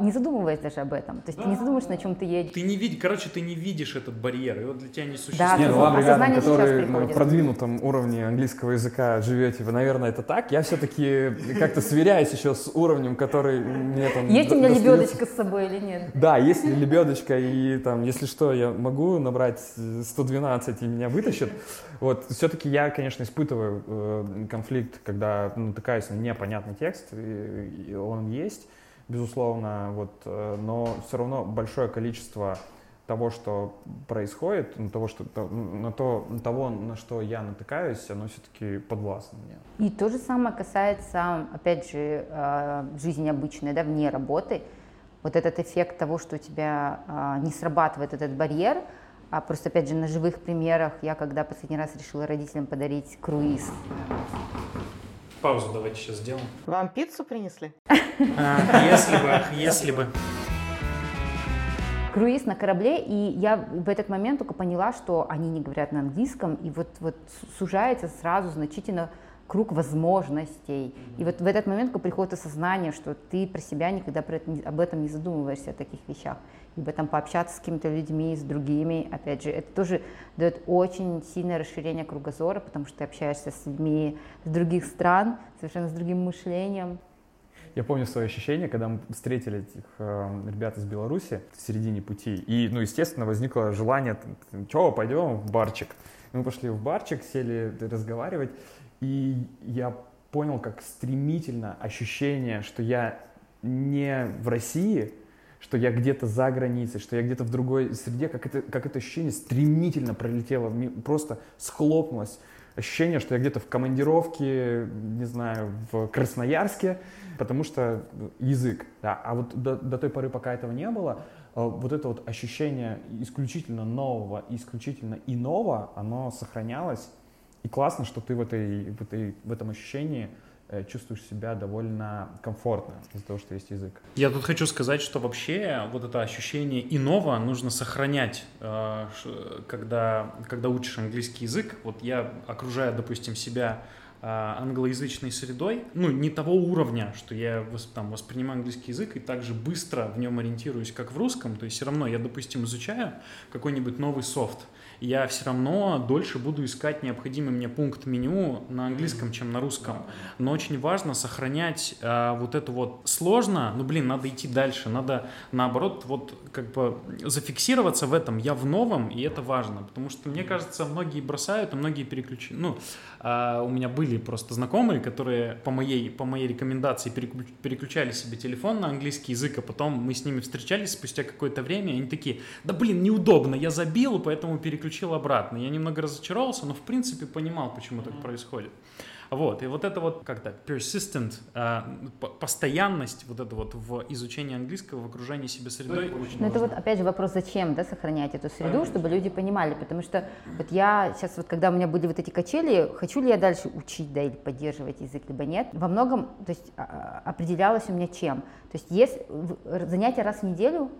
не задумываясь даже об этом. То есть да. ты не задумываешься, на чем ты едешь. Ты не видишь, короче, ты не видишь этот барьер, и вот для тебя не существует. Да, Нет, ну вам, ребятам, которые на продвинутом уровне английского языка живете, вы, наверное, это так. Я все-таки как-то сверяюсь еще с уровнем, который мне там... Есть у меня лебедочка с собой или нет? Да, есть лебедочка, и там, если что, я могу набрать 112 и меня вытащат. Вот, все-таки я, конечно, испытываю э, конфликт, когда натыкаюсь на непонятный текст, и он есть безусловно, вот, э, но все равно большое количество того, что происходит, на того, что, на то, на того, на что я натыкаюсь, оно все-таки подвластно мне. И то же самое касается, опять же, э, жизни обычной, да, вне работы. Вот этот эффект того, что у тебя э, не срабатывает этот барьер, а просто, опять же, на живых примерах, я когда последний раз решила родителям подарить круиз, Паузу давайте сейчас сделаем. Вам пиццу принесли? А, если бы, если бы. Круиз на корабле, и я в этот момент только поняла, что они не говорят на английском, и вот, вот сужается сразу значительно круг возможностей. И вот в этот момент приходит осознание, что ты про себя никогда про это, об этом не задумываешься, о таких вещах. Либо там пообщаться с какими-то людьми, с другими, опять же, это тоже дает очень сильное расширение кругозора, потому что ты общаешься с людьми с других стран, совершенно с другим мышлением. Я помню свое ощущение, когда мы встретили этих э, ребят из Беларуси в середине пути. И, ну, естественно, возникло желание, что, пойдем в барчик. Мы пошли в барчик, сели разговаривать. И я понял, как стремительно ощущение, что я не в России, что я где-то за границей, что я где-то в другой среде, как это, как это ощущение стремительно пролетело, просто схлопнулось. Ощущение, что я где-то в командировке, не знаю, в Красноярске, потому что язык. Да. А вот до, до той поры, пока этого не было, э, вот это вот ощущение исключительно нового, исключительно иного, оно сохранялось. И классно, что ты в, этой, в, этой, в этом ощущении э, чувствуешь себя довольно комфортно из-за того, что есть язык. Я тут хочу сказать, что вообще вот это ощущение иного нужно сохранять, э, когда, когда учишь английский язык. Вот я окружаю, допустим, себя англоязычной средой, ну, не того уровня, что я там воспринимаю английский язык и также быстро в нем ориентируюсь, как в русском, то есть все равно я, допустим, изучаю какой-нибудь новый софт, я все равно дольше буду искать необходимый мне пункт меню на английском, чем на русском. Но очень важно сохранять э, вот это вот сложно, ну блин, надо идти дальше, надо наоборот вот как бы зафиксироваться в этом. Я в новом, и это важно, потому что мне кажется, многие бросают, а многие переключают. Ну, э, у меня были просто знакомые, которые по моей, по моей рекомендации переключали себе телефон на английский язык, а потом мы с ними встречались спустя какое-то время, и они такие, да блин, неудобно, я забил, поэтому переключил переключил обратно. Я немного разочаровался, но в принципе понимал, почему так происходит. Вот, и вот это вот как-то persistent, э, постоянность вот это вот в изучении английского, в окружении себя средой очень Ну это вот опять же вопрос, зачем, да, сохранять эту среду, Конечно. чтобы люди понимали, потому что вот я сейчас вот, когда у меня были вот эти качели, хочу ли я дальше учить, да, или поддерживать язык, либо нет, во многом, то есть а, а, определялось у меня чем. То есть есть занятия раз в неделю,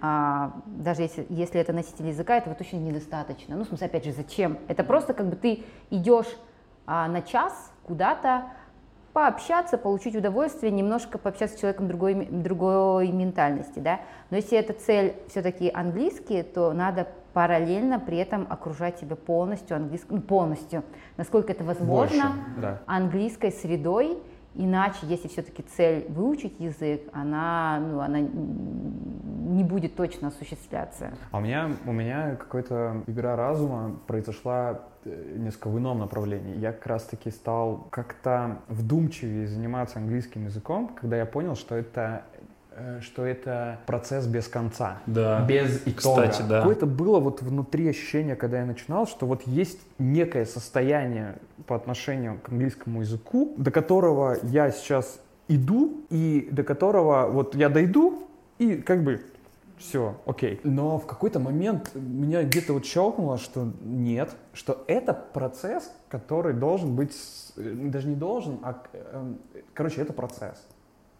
а, даже если, если это носитель языка, этого точно недостаточно. Ну, в смысле, опять же, зачем? Это просто как бы ты идешь а, на час куда-то, пообщаться, получить удовольствие, немножко пообщаться с человеком другой, другой ментальности, да. Но если эта цель все-таки английский, то надо параллельно при этом окружать себя полностью английским, ну, полностью, насколько это возможно, Больше, да. английской средой, Иначе, если все-таки цель выучить язык, она, ну, она не будет точно осуществляться. А у меня, у меня какая-то игра разума произошла э, несколько в ином направлении. Я как раз-таки стал как-то вдумчивее заниматься английским языком, когда я понял, что это Э, что это процесс без конца, да. без итога. Кстати, да. Какое-то было вот внутри ощущение, когда я начинал, что вот есть некое состояние по отношению к английскому языку, до которого я сейчас иду, и до которого вот я дойду, и как бы все, окей. Но в какой-то момент меня где-то вот щелкнуло, что нет, что это процесс, который должен быть, э, даже не должен, а, э, короче, это процесс.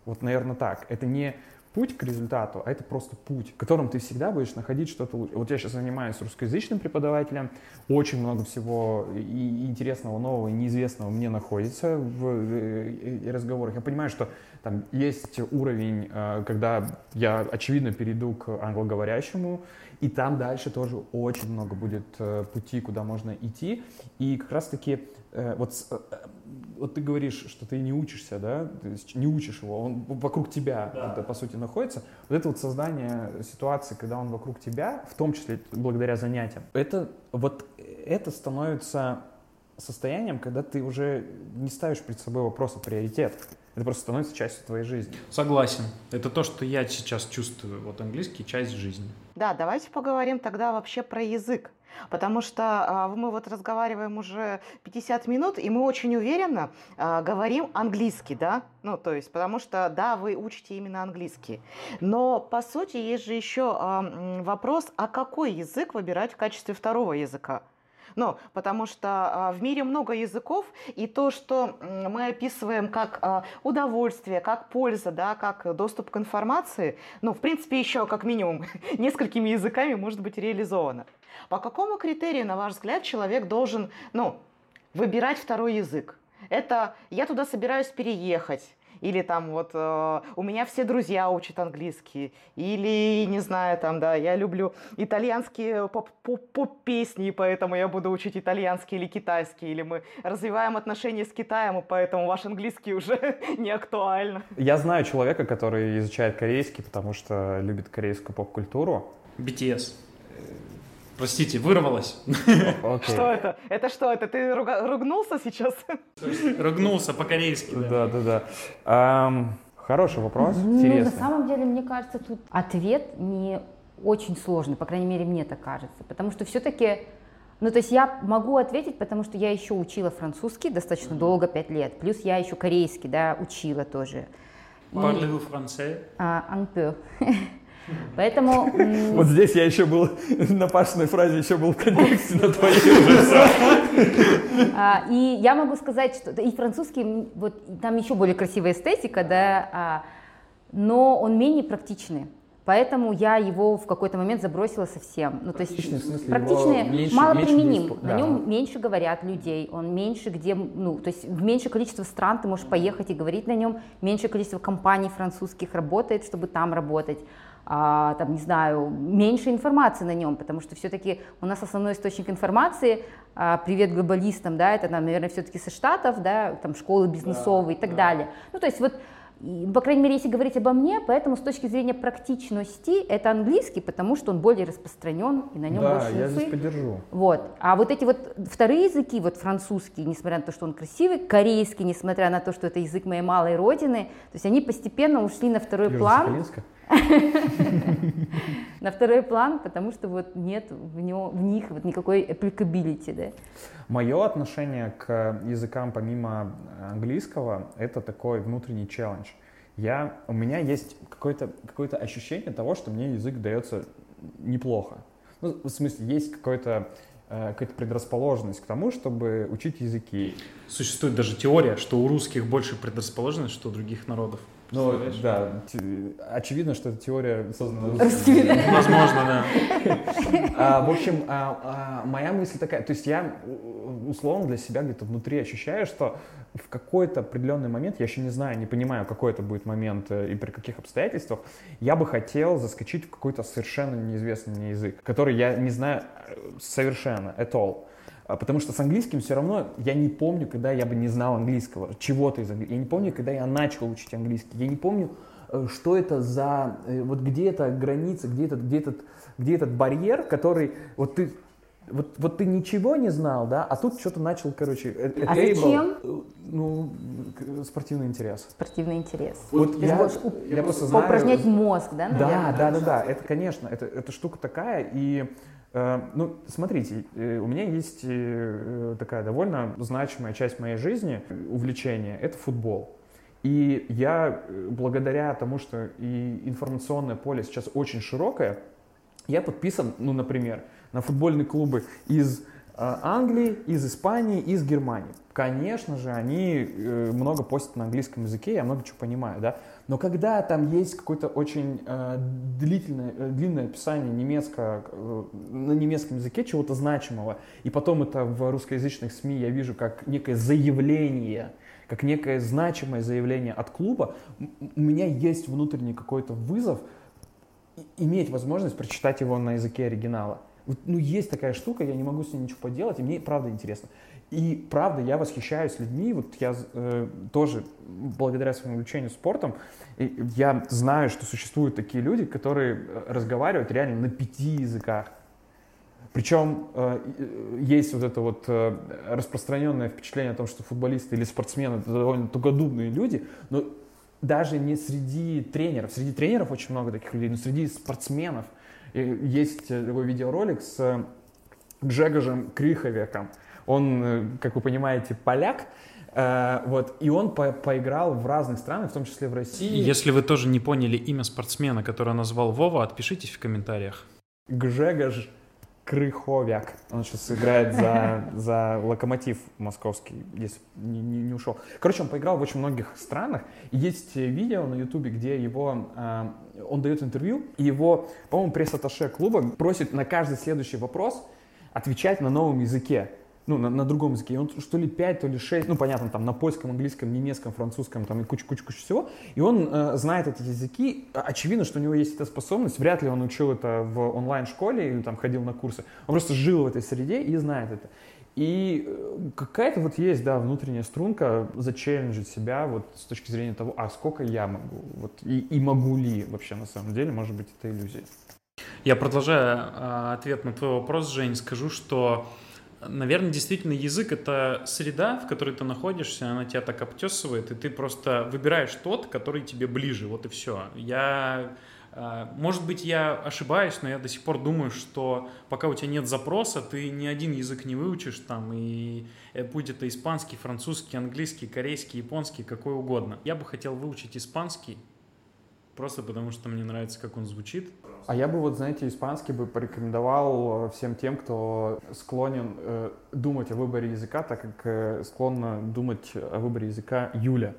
Вот, наверное, так. Это не путь к результату, а это просто путь, в котором ты всегда будешь находить что-то лучше. Вот я сейчас занимаюсь русскоязычным преподавателем, очень много всего и интересного, нового, и неизвестного мне находится в э, разговорах. Я понимаю, что там есть уровень, э, когда я, очевидно, перейду к англоговорящему, и там дальше тоже очень много будет э, пути, куда можно идти. И как раз-таки вот вот ты говоришь, что ты не учишься, да, есть не учишь его, он вокруг тебя, да. это, по сути, находится. Вот это вот создание ситуации, когда он вокруг тебя, в том числе благодаря занятиям, это вот это становится состоянием, когда ты уже не ставишь перед собой вопрос о приоритетах. Это просто становится частью твоей жизни. Согласен. Это то, что я сейчас чувствую. Вот английский — часть жизни. Да, давайте поговорим тогда вообще про язык. Потому что а, мы вот разговариваем уже 50 минут, и мы очень уверенно а, говорим английский, да? Ну, то есть, потому что, да, вы учите именно английский. Но, по сути, есть же еще а, вопрос, а какой язык выбирать в качестве второго языка? Ну, потому что а, в мире много языков, и то, что мы описываем как а, удовольствие, как польза, да, как доступ к информации, ну, в принципе, еще как минимум несколькими языками может быть реализовано. По какому критерию, на ваш взгляд, человек должен, ну, выбирать второй язык? Это я туда собираюсь переехать, или там вот э, у меня все друзья учат английский, или, не знаю, там, да, я люблю итальянские поп-песни, поэтому я буду учить итальянский или китайский, или мы развиваем отношения с Китаем, и поэтому ваш английский уже не актуально. Я знаю человека, который изучает корейский, потому что любит корейскую поп-культуру. BTS. Простите, вырвалось. Okay. Что это? Это что? Это ты руга- ругнулся сейчас? Ругнулся по-корейски. Да, да, да. Um, хороший вопрос. Ну, Интересный. на самом деле, мне кажется, тут ответ не очень сложный, по крайней мере, мне так кажется. Потому что все-таки ну, то есть я могу ответить, потому что я еще учила французский достаточно долго, пять лет. Плюс я еще корейский, да, учила тоже. Parlez-vous français? Uh, un peu. Поэтому... Вот здесь я еще был, на Пашиной фразе еще был в контексте, на твоей уже а, И я могу сказать, что и французский, вот там еще более красивая эстетика, да, а, но он менее практичный. Поэтому я его в какой-то момент забросила совсем. Ну, то есть Практичный, в смысле, практичный, меньше- мало меньше применим. На да. нем меньше говорят людей, он меньше где, ну, то есть в меньшее количество стран ты можешь поехать и говорить на нем, меньшее количество компаний французских работает, чтобы там работать. А, там, не знаю, меньше информации на нем, потому что все-таки у нас основной источник информации, а, привет глобалистам, да, это, наверное, все-таки со Штатов, да, там школы бизнесовые и так далее. Ну, то есть вот и, по крайней мере, если говорить обо мне, поэтому с точки зрения практичности это английский, потому что он более распространен и на нем Да, больше я инфы. здесь поддержу. Вот. А вот эти вот вторые языки, вот французский, несмотря на то, что он красивый, корейский, несмотря на то, что это язык моей малой родины, то есть они постепенно ушли на второй Южно план, Сахалинска? На второй план, потому что вот нет в, него, в них вот никакой applicability, да. Мое отношение к языкам помимо английского — это такой внутренний челлендж. Я, у меня есть какое-то какое ощущение того, что мне язык дается неплохо. Ну, в смысле, есть какое-то э, какая-то предрасположенность к тому, чтобы учить языки. Существует даже теория, что у русских больше предрасположенность, что у других народов. Ну, да, очевидно, что эта теория создана Русскими. Возможно, да. А, в общем, а, а, моя мысль такая, то есть я условно для себя где-то внутри ощущаю, что в какой-то определенный момент, я еще не знаю, не понимаю, какой это будет момент э, и при каких обстоятельствах, я бы хотел заскочить в какой-то совершенно неизвестный мне язык, который я не знаю э, совершенно, at all. А, Потому что с английским все равно я не помню, когда я бы не знал английского, чего-то из английского. Я не помню, когда я начал учить английский. Я не помню, э, что это за, э, вот где эта граница, где этот, где этот, где этот барьер, который, вот ты, вот, вот ты ничего не знал, да, а тут что-то начал, короче, э, А enable, зачем? э, Ну, спортивный интерес. Спортивный интерес. Вот я, уп- я просто знаю... Поупражнять мозг, да, Да, наверное? да, да, да, это, конечно, это, это штука такая, и, э, ну, смотрите, э, у меня есть э, такая довольно значимая часть моей жизни, э, увлечение, это футбол. И я, э, благодаря тому, что и информационное поле сейчас очень широкое, я подписан, ну, например, на футбольные клубы из э, Англии, из Испании, из Германии. Конечно же, они э, много постят на английском языке, я много чего понимаю, да. Но когда там есть какое-то очень э, длительное, э, длинное описание немецко, э, на немецком языке чего-то значимого, и потом это в русскоязычных СМИ я вижу как некое заявление, как некое значимое заявление от клуба, у меня есть внутренний какой-то вызов иметь возможность прочитать его на языке оригинала. Вот, ну, есть такая штука, я не могу с ней ничего поделать, и мне правда интересно. И правда, я восхищаюсь людьми, вот я э, тоже, благодаря своему увлечению спортом, я знаю, что существуют такие люди, которые э, разговаривают реально на пяти языках. Причем э, э, есть вот это вот э, распространенное впечатление о том, что футболисты или спортсмены это довольно тугодумные люди, но даже не среди тренеров. Среди тренеров очень много таких людей, но среди спортсменов есть э, такой видеоролик с Гжегожем Криховеком. Он, э, как вы понимаете, поляк, э, вот, и он по- поиграл в разных странах, в том числе в России. Если вы тоже не поняли имя спортсмена, которое назвал Вова, отпишитесь в комментариях. Гжегош Крыховяк. Он сейчас играет за, за локомотив московский, если не, не- не ушел. Короче, он поиграл в очень многих странах. Есть видео на ютубе, где его, э, он дает интервью, и его, по-моему, пресс-атташе клуба просит на каждый следующий вопрос отвечать на новом языке. Ну, на, на другом языке. И он что ли 5, то ли 6, ну, понятно, там на польском, английском, немецком, французском, там и куча-куча-куча всего. И он э, знает эти языки. Очевидно, что у него есть эта способность. Вряд ли он учил это в онлайн-школе или там ходил на курсы. Он просто жил в этой среде и знает это. И э, какая-то вот есть, да, внутренняя струнка зачелленджить себя вот с точки зрения того, а сколько я могу, вот, и, и могу ли вообще на самом деле, может быть, это иллюзия. Я продолжая а, ответ на твой вопрос, Жень, скажу, что, наверное, действительно язык — это среда, в которой ты находишься, она тебя так обтесывает, и ты просто выбираешь тот, который тебе ближе, вот и все. Я, а, может быть, я ошибаюсь, но я до сих пор думаю, что пока у тебя нет запроса, ты ни один язык не выучишь там, и э, будь это испанский, французский, английский, корейский, японский, какой угодно. Я бы хотел выучить испанский, Просто потому что мне нравится, как он звучит. А я бы вот, знаете, испанский бы порекомендовал э, всем тем, кто склонен э, думать о выборе языка, так как э, склонна думать о выборе языка Юля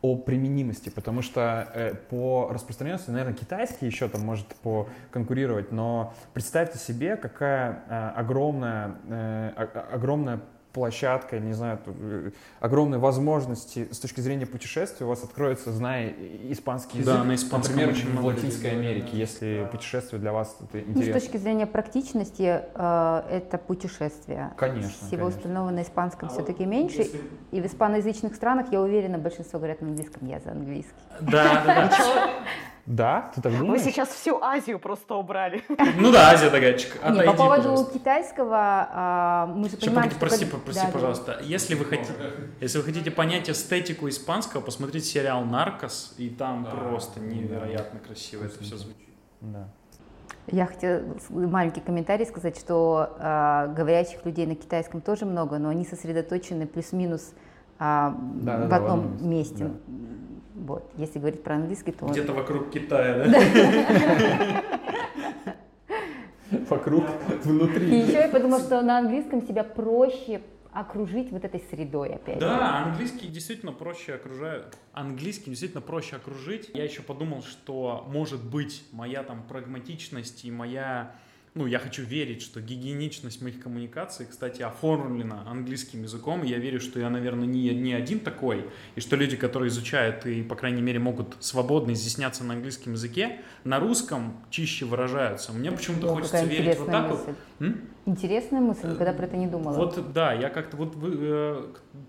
о применимости, потому что э, по распространенности, наверное, китайский еще там может поконкурировать, но представьте себе, какая э, огромная, э, огромная площадка, не знаю, э, огромные возможности с точки зрения путешествия у вас откроется, зная испанский язык, да, на испанском например, очень в Латинской Америке, если путешествие для вас это интересно. Ну, с точки зрения практичности, э, это путешествие. Конечно. Всего конечно. остального на испанском А все-таки вот меньше. если- И в испаноязычных странах, я уверена, большинство говорят на английском, я за английский. Да, да, да. Да, ты так Вы думаешь? сейчас всю Азию просто убрали. Ну да, Азия такая, чик, Не, отойди, по поводу пожалуйста. китайского, а, мы же Сейчас, понимаем, что... прости, да, да. пожалуйста. Если вы хотите, если вы хотите понять эстетику испанского, посмотрите сериал "Наркос", и там просто невероятно красиво это все звучит. Да. Я хотела маленький комментарий сказать, что а, говорящих людей на китайском тоже много, но они сосредоточены плюс-минус а, Да, да, в да, одном одном месте, месте. Вот. Если говорить про английский, то... Где-то вокруг Китая, да? Вокруг, И внутри. еще я подумала, что на английском себя проще окружить вот этой средой опять. Да, английский действительно проще окружает. Английский действительно проще окружить. Я еще подумал, что может быть моя там прагматичность и моя ну, я хочу верить, что гигиеничность моих коммуникаций, кстати, оформлена английским языком. Я верю, что я, наверное, не, не один такой, и что люди, которые изучают и, по крайней мере, могут свободно изъясняться на английском языке, на русском чище выражаются. Мне почему-то О, хочется верить вот так вот. мысль. М? Интересная мысль, никогда про это не думала. Вот да, я как-то вот вы, э,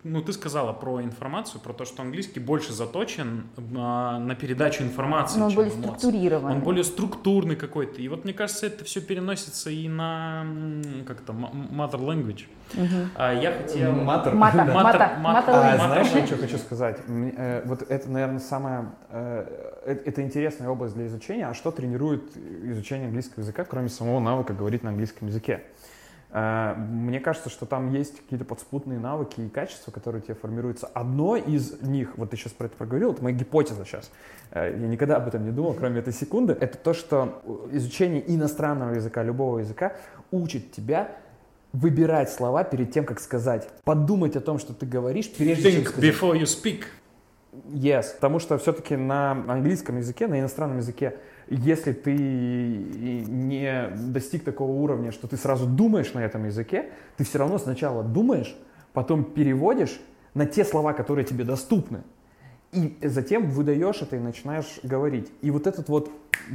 ну ты сказала про информацию, про то, что английский больше заточен а, на передачу информации. Но он чем более эмоций. структурированный. Он более структурный какой-то. И вот мне кажется, это все переносится и на как то mother language. Мгм. А я хотел. Матер. Матер- матер- А, знаешь, я что хочу сказать? Мне, э, вот это, наверное, самая... э, э, это интересная область для изучения. А что тренирует изучение английского языка, кроме самого навыка говорить на английском языке? Э, Мне кажется, что там есть какие-то подспутные навыки и качества, которые тебе формируются. Одно из них, вот ты сейчас про это проговорил, это моя гипотеза сейчас. Э, Я никогда об этом не думал, кроме этой секунды. Это то, что изучение иностранного языка, любого языка, учит тебя выбирать слова перед тем, как сказать. Подумать о том, что ты говоришь, прежде чем Think сказать. before you speak. Yes, потому что все-таки на английском языке, на иностранном языке, если ты не достиг такого уровня, что ты сразу думаешь на этом языке, ты все равно сначала думаешь, потом переводишь на те слова, которые тебе доступны, и затем выдаешь это и начинаешь говорить. И вот этот вот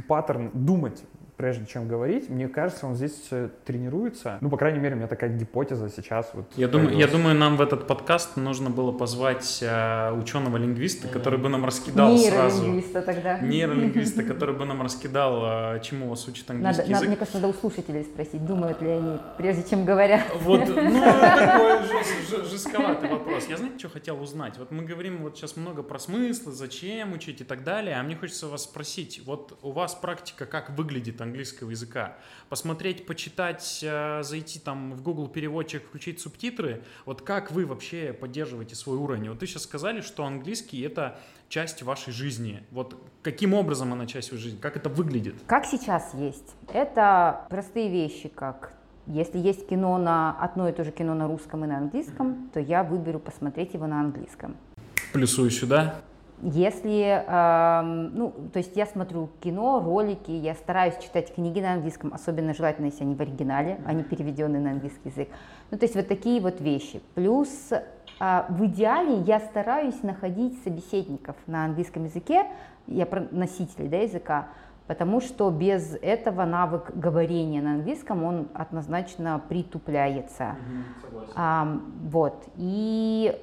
паттерн думать, прежде чем говорить, мне кажется, он здесь э, тренируется. Ну, по крайней мере, у меня такая гипотеза сейчас. Вот Я думаю, я думаю, нам в этот подкаст нужно было позвать э, ученого-лингвиста, который бы нам раскидал сразу. Нейролингвиста тогда. Нейролингвиста, который бы нам раскидал, э, чему вас учит Надо, английский надо, язык. мне кажется, надо у слушателей спросить, думают ли они, прежде чем говорят. Вот, ну, такой жест- жест- жестковатый вопрос. Я, знаете, что хотел узнать? Вот мы говорим вот сейчас много про смыслы, зачем учить и так далее, а мне хочется вас спросить, вот у вас практика как выглядит английского языка? Посмотреть, почитать, э, зайти там в Google переводчик, включить субтитры, вот как вы вообще поддерживаете свой уровень? Вот вы сейчас сказали, что английский это часть вашей жизни. Вот каким образом она часть вашей жизни? Как это выглядит? Как сейчас есть? Это простые вещи, как если есть кино на одно и то же кино на русском и на английском, то я выберу посмотреть его на английском. Плюсую сюда. Если, эм, ну, то есть я смотрю кино, ролики, я стараюсь читать книги на английском, особенно желательно, если они в оригинале, а не переведенные на английский язык. Ну, то есть вот такие вот вещи. Плюс а, в идеале я стараюсь находить собеседников на английском языке, я про носителей да, языка, потому что без этого навык говорения на английском, он однозначно притупляется. А, вот. И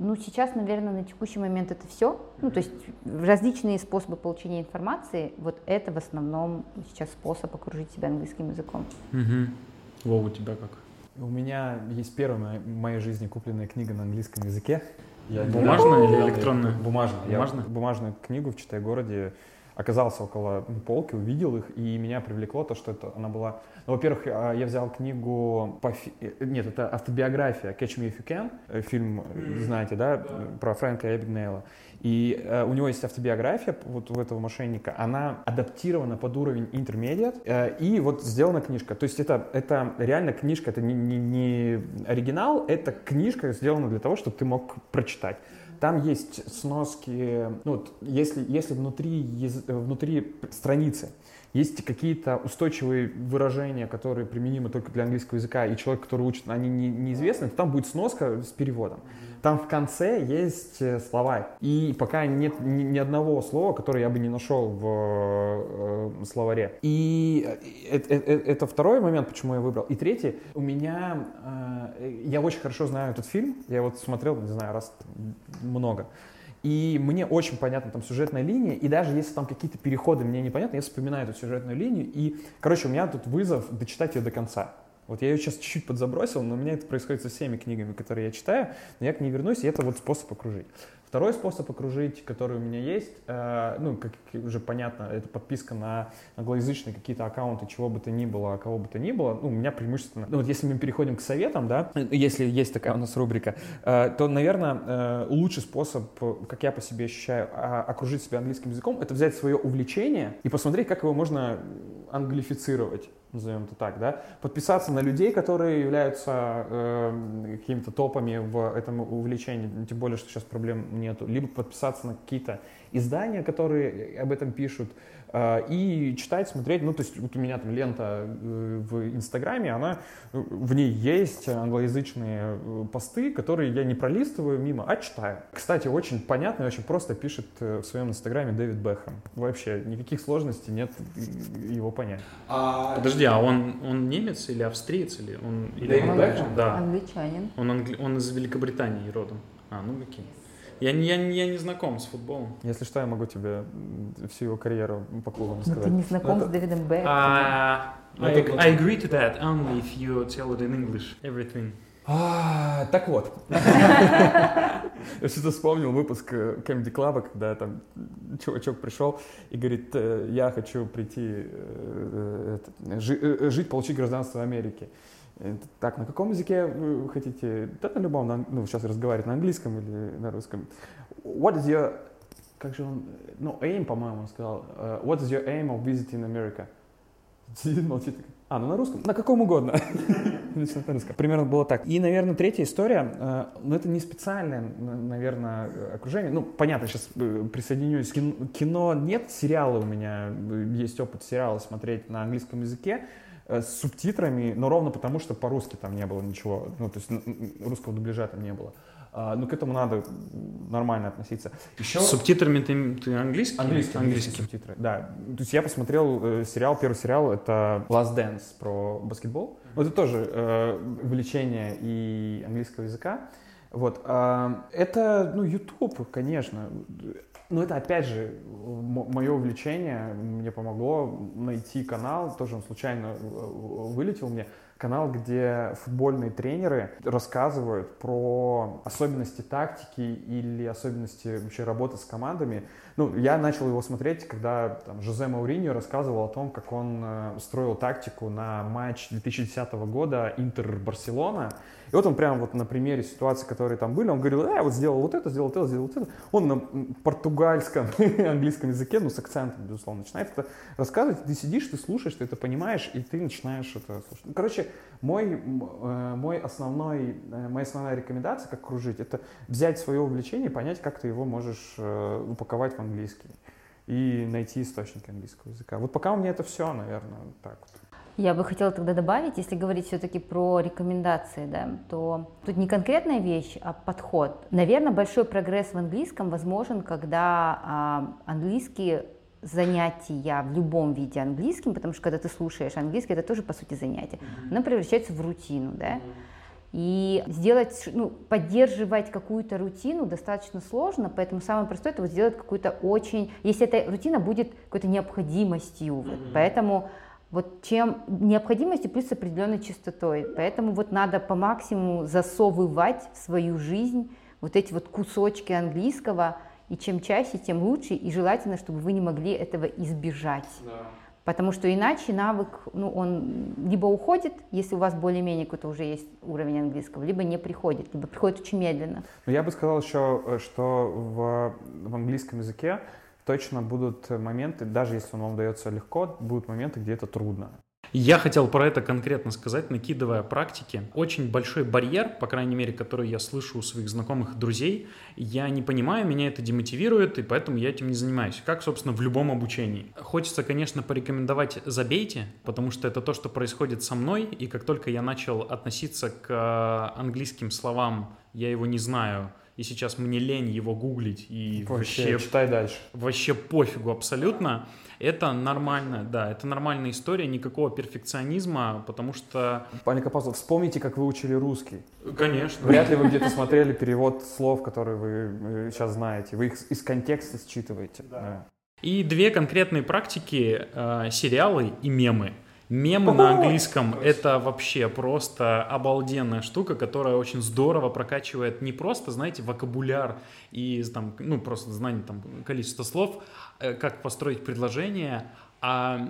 ну, сейчас, наверное, на текущий момент это все. Ну, то есть различные способы получения информации, вот это в основном сейчас способ окружить себя английским языком. Угу. Вова, у тебя как? У меня есть первая в моей жизни купленная книга на английском языке. Я Бумажная или электронная? Бумажная. Я Бумажная? бумажную книгу в Читай-городе оказался около полки, увидел их, и меня привлекло то, что это она была... Ну, во-первых, а, я взял книгу по... Э, нет, это автобиография Catch Me If You Can, э, фильм, знаете, да, про Фрэнка Эбигнейла. И э, у него есть автобиография вот у этого мошенника, она адаптирована под уровень интермедиат, э, и вот сделана книжка. То есть это, это реально книжка, это не, не, не оригинал, это книжка сделана для того, чтобы ты мог прочитать. Там есть сноски, ну, вот, если, если внутри, внутри страницы есть какие-то устойчивые выражения, которые применимы только для английского языка, и человек, который учит, они не, неизвестны, то там будет сноска с переводом. Там в конце есть э, слова. И пока нет ни, ни одного слова, которое я бы не нашел в э, словаре. И это, это, это второй момент, почему я выбрал. И третий, у меня... Э, я очень хорошо знаю этот фильм. Я вот смотрел, не знаю, раз много. И мне очень понятна там сюжетная линия, и даже если там какие-то переходы мне непонятны, я вспоминаю эту сюжетную линию, и, короче, у меня тут вызов дочитать ее до конца. Вот я ее сейчас чуть-чуть подзабросил, но у меня это происходит со всеми книгами, которые я читаю, но я к ней вернусь, и это вот способ окружить. Второй способ окружить, который у меня есть, э, ну, как уже понятно, это подписка на англоязычные какие-то аккаунты, чего бы то ни было, кого бы то ни было. Ну, у меня преимущественно, ну, вот если мы переходим к советам, да, если есть такая у нас рубрика, э, то, наверное, э, лучший способ, как я по себе ощущаю, а, окружить себя английским языком, это взять свое увлечение и посмотреть, как его можно англифицировать назовем это так, да, подписаться на людей, которые являются э, какими-то топами в этом увлечении, тем более, что сейчас проблем нету, либо подписаться на какие-то издания, которые об этом пишут, и читать, смотреть, ну, то есть вот у меня там лента э, в Инстаграме, она, э, в ней есть англоязычные посты, которые я не пролистываю мимо, а читаю. Кстати, очень понятно и очень просто пишет в своем Инстаграме Дэвид Бэхэм. Вообще никаких сложностей нет его понять. А... Подожди, а он, он немец или австриец? Или он, или Дэвид Бэхэм? Да. Англичанин. Он, англи... он из Великобритании родом. А, ну окей. Я, я, я не знаком с футболом. Если что, я могу тебе всю его карьеру по клубам сказать. Но ты не знаком Это... с Дэвидом Беком. Uh, I, I agree to that only if you tell it in English. Everything. А, так вот. Я что-то вспомнил выпуск Comedy Club, когда там чувачок пришел и говорит, «Э, я хочу прийти э, э, жить, получить гражданство Америки. Так, на каком языке вы хотите? Да, на любом, на, ну, сейчас разговаривать на английском или на русском. What is your, как же он, ну, aim, по-моему, он сказал. Uh, what is your aim of visiting America? Сидит, молчит. А, ну на русском? На каком угодно. Примерно было так. И, наверное, третья история, э, ну это не специальное, наверное, окружение. Ну, понятно, сейчас э, присоединюсь. Кино нет, сериалы у меня, есть опыт сериала смотреть на английском языке. Э, с субтитрами, но ровно потому, что по-русски там не было ничего, ну, то есть русского дубляжа там не было. А, ну, к этому надо нормально относиться. Еще... С субтитрами ты, ты английский? Английский, английский субтитры, да. То есть я посмотрел э, сериал, первый сериал, это Last Dance про баскетбол. Вот это тоже э, увлечение и английского языка. Вот. Э, это, ну, YouTube, конечно. Но это, опять же, мое увлечение мне помогло найти канал, тоже он случайно э, вылетел мне, канал, где футбольные тренеры рассказывают про особенности тактики или особенности вообще работы с командами. Ну, я начал его смотреть, когда там, Жозе Мауриньо рассказывал о том, как он э, строил тактику на матч 2010 года Интер-Барселона. И вот он прямо вот на примере ситуации, которые там были, он говорил, я вот сделал вот это, сделал это, сделал вот это. Он на португальском, английском языке, ну с акцентом, безусловно, начинает это рассказывать. Ты сидишь, ты слушаешь, ты это понимаешь, и ты начинаешь это слушать. Ну, короче, мой, э, мой основной, э, моя основная рекомендация, как кружить, это взять свое увлечение и понять, как ты его можешь э, упаковать в английский и найти источники английского языка. Вот пока у меня это все, наверное, так вот. Я бы хотела тогда добавить, если говорить все-таки про рекомендации, да, то тут не конкретная вещь, а подход. Наверное, большой прогресс в английском возможен, когда а, английский занятия в любом виде английским, потому что когда ты слушаешь английский, это тоже по сути занятие, mm-hmm. оно превращается в рутину, да. Mm-hmm. И сделать, ну, поддерживать какую-то рутину достаточно сложно, поэтому самое простое это вот сделать какую-то очень, если эта рутина будет какой-то необходимостью, mm-hmm. вот, поэтому вот чем необходимостью плюс с определенной частотой. Поэтому вот надо по максимуму засовывать в свою жизнь вот эти вот кусочки английского И чем чаще, тем лучше, и желательно, чтобы вы не могли этого избежать. Да. Потому что иначе навык, ну, он либо уходит, если у вас более-менее какой-то уже есть уровень английского, либо не приходит, либо приходит очень медленно. Но я бы сказал еще, э, что в, в английском языке точно будут моменты, даже если он вам дается легко, будут моменты, где это трудно. Я хотел про это конкретно сказать, накидывая практики. Очень большой барьер, по крайней мере, который я слышу у своих знакомых друзей, я не понимаю, меня это демотивирует, и поэтому я этим не занимаюсь. Как, собственно, в любом обучении. Хочется, конечно, порекомендовать «забейте», потому что это то, что происходит со мной, и как только я начал относиться к э, английским словам, я его не знаю, и сейчас мне лень его гуглить и вообще, вообще читай дальше. Вообще пофигу абсолютно. Это нормально, да, это нормальная история, никакого перфекционизма, потому что... Паник Апостол, вспомните, как вы учили русский. Конечно. Вряд ли вы где-то смотрели перевод слов, которые вы сейчас знаете. Вы их из контекста считываете. Да. Да. И две конкретные практики э, сериалы и мемы. Мемы на английском — это вообще просто обалденная штука, которая очень здорово прокачивает не просто, знаете, вокабуляр и там, ну, просто знание там количества слов, э, как построить предложение, а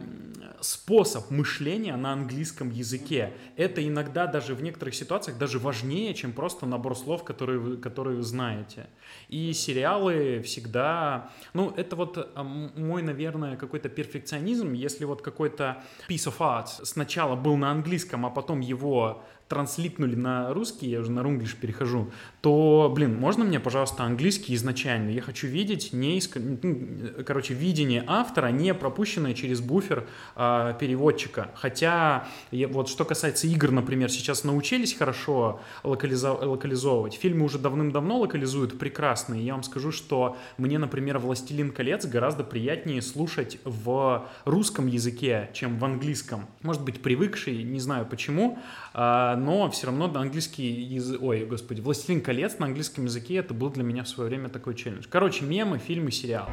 способ мышления на английском языке. Это иногда даже в некоторых ситуациях даже важнее, чем просто набор слов, которые вы, которые вы знаете. И сериалы всегда... Ну, это вот мой, наверное, какой-то перфекционизм. Если вот какой-то piece of art сначала был на английском, а потом его транслитнули на русский, я уже на рунглиш перехожу, то, блин, можно мне, пожалуйста, английский изначально? Я хочу видеть, не иск... Ну, короче, видение автора, не пропущенное через буфер а, переводчика. Хотя, я, вот что касается игр, например, сейчас научились хорошо локализо... локализовывать. Фильмы уже давным-давно локализуют прекрасно. И я вам скажу, что мне, например, «Властелин колец» гораздо приятнее слушать в русском языке, чем в английском. Может быть, привыкший, не знаю почему, а, но все равно английский язык, ой, господи, «Властелин колец» на английском языке это был для меня в свое время такой челлендж. Короче, мемы, фильмы, сериалы.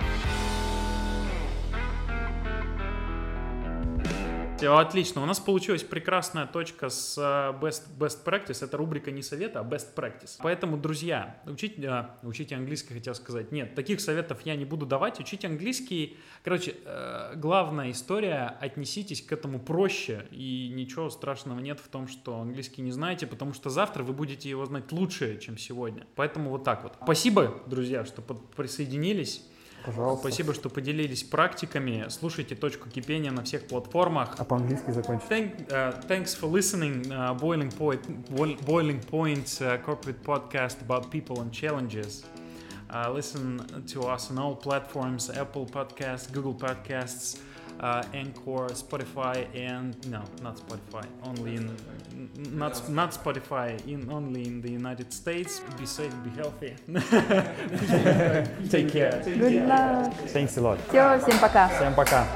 Отлично. У нас получилась прекрасная точка с э, best, best practice. Это рубрика не совета, а best practice. Поэтому, друзья, учите, а, учите английский, хотел сказать. Нет, таких советов я не буду давать. Учите английский. Короче, э, главная история, отнеситесь к этому проще. И ничего страшного нет в том, что английский не знаете, потому что завтра вы будете его знать лучше, чем сегодня. Поэтому вот так вот. Спасибо, друзья, что присоединились. Пожалуйста. Спасибо, что поделились практиками. Слушайте «Точку кипения» на всех платформах. А по-английски закончить. Thank, uh, thanks for listening. Uh, Boiling Point, Boiling Point uh, corporate podcast about people and challenges. Uh, listen to us on all platforms Apple Podcasts, Google Podcasts, uh, Anchor, Spotify, and no, not Spotify, only in not not Spotify, in only in the United States. Be safe, be healthy. Take care. Good luck. Thanks a lot. Все, всем пока. Всем пока.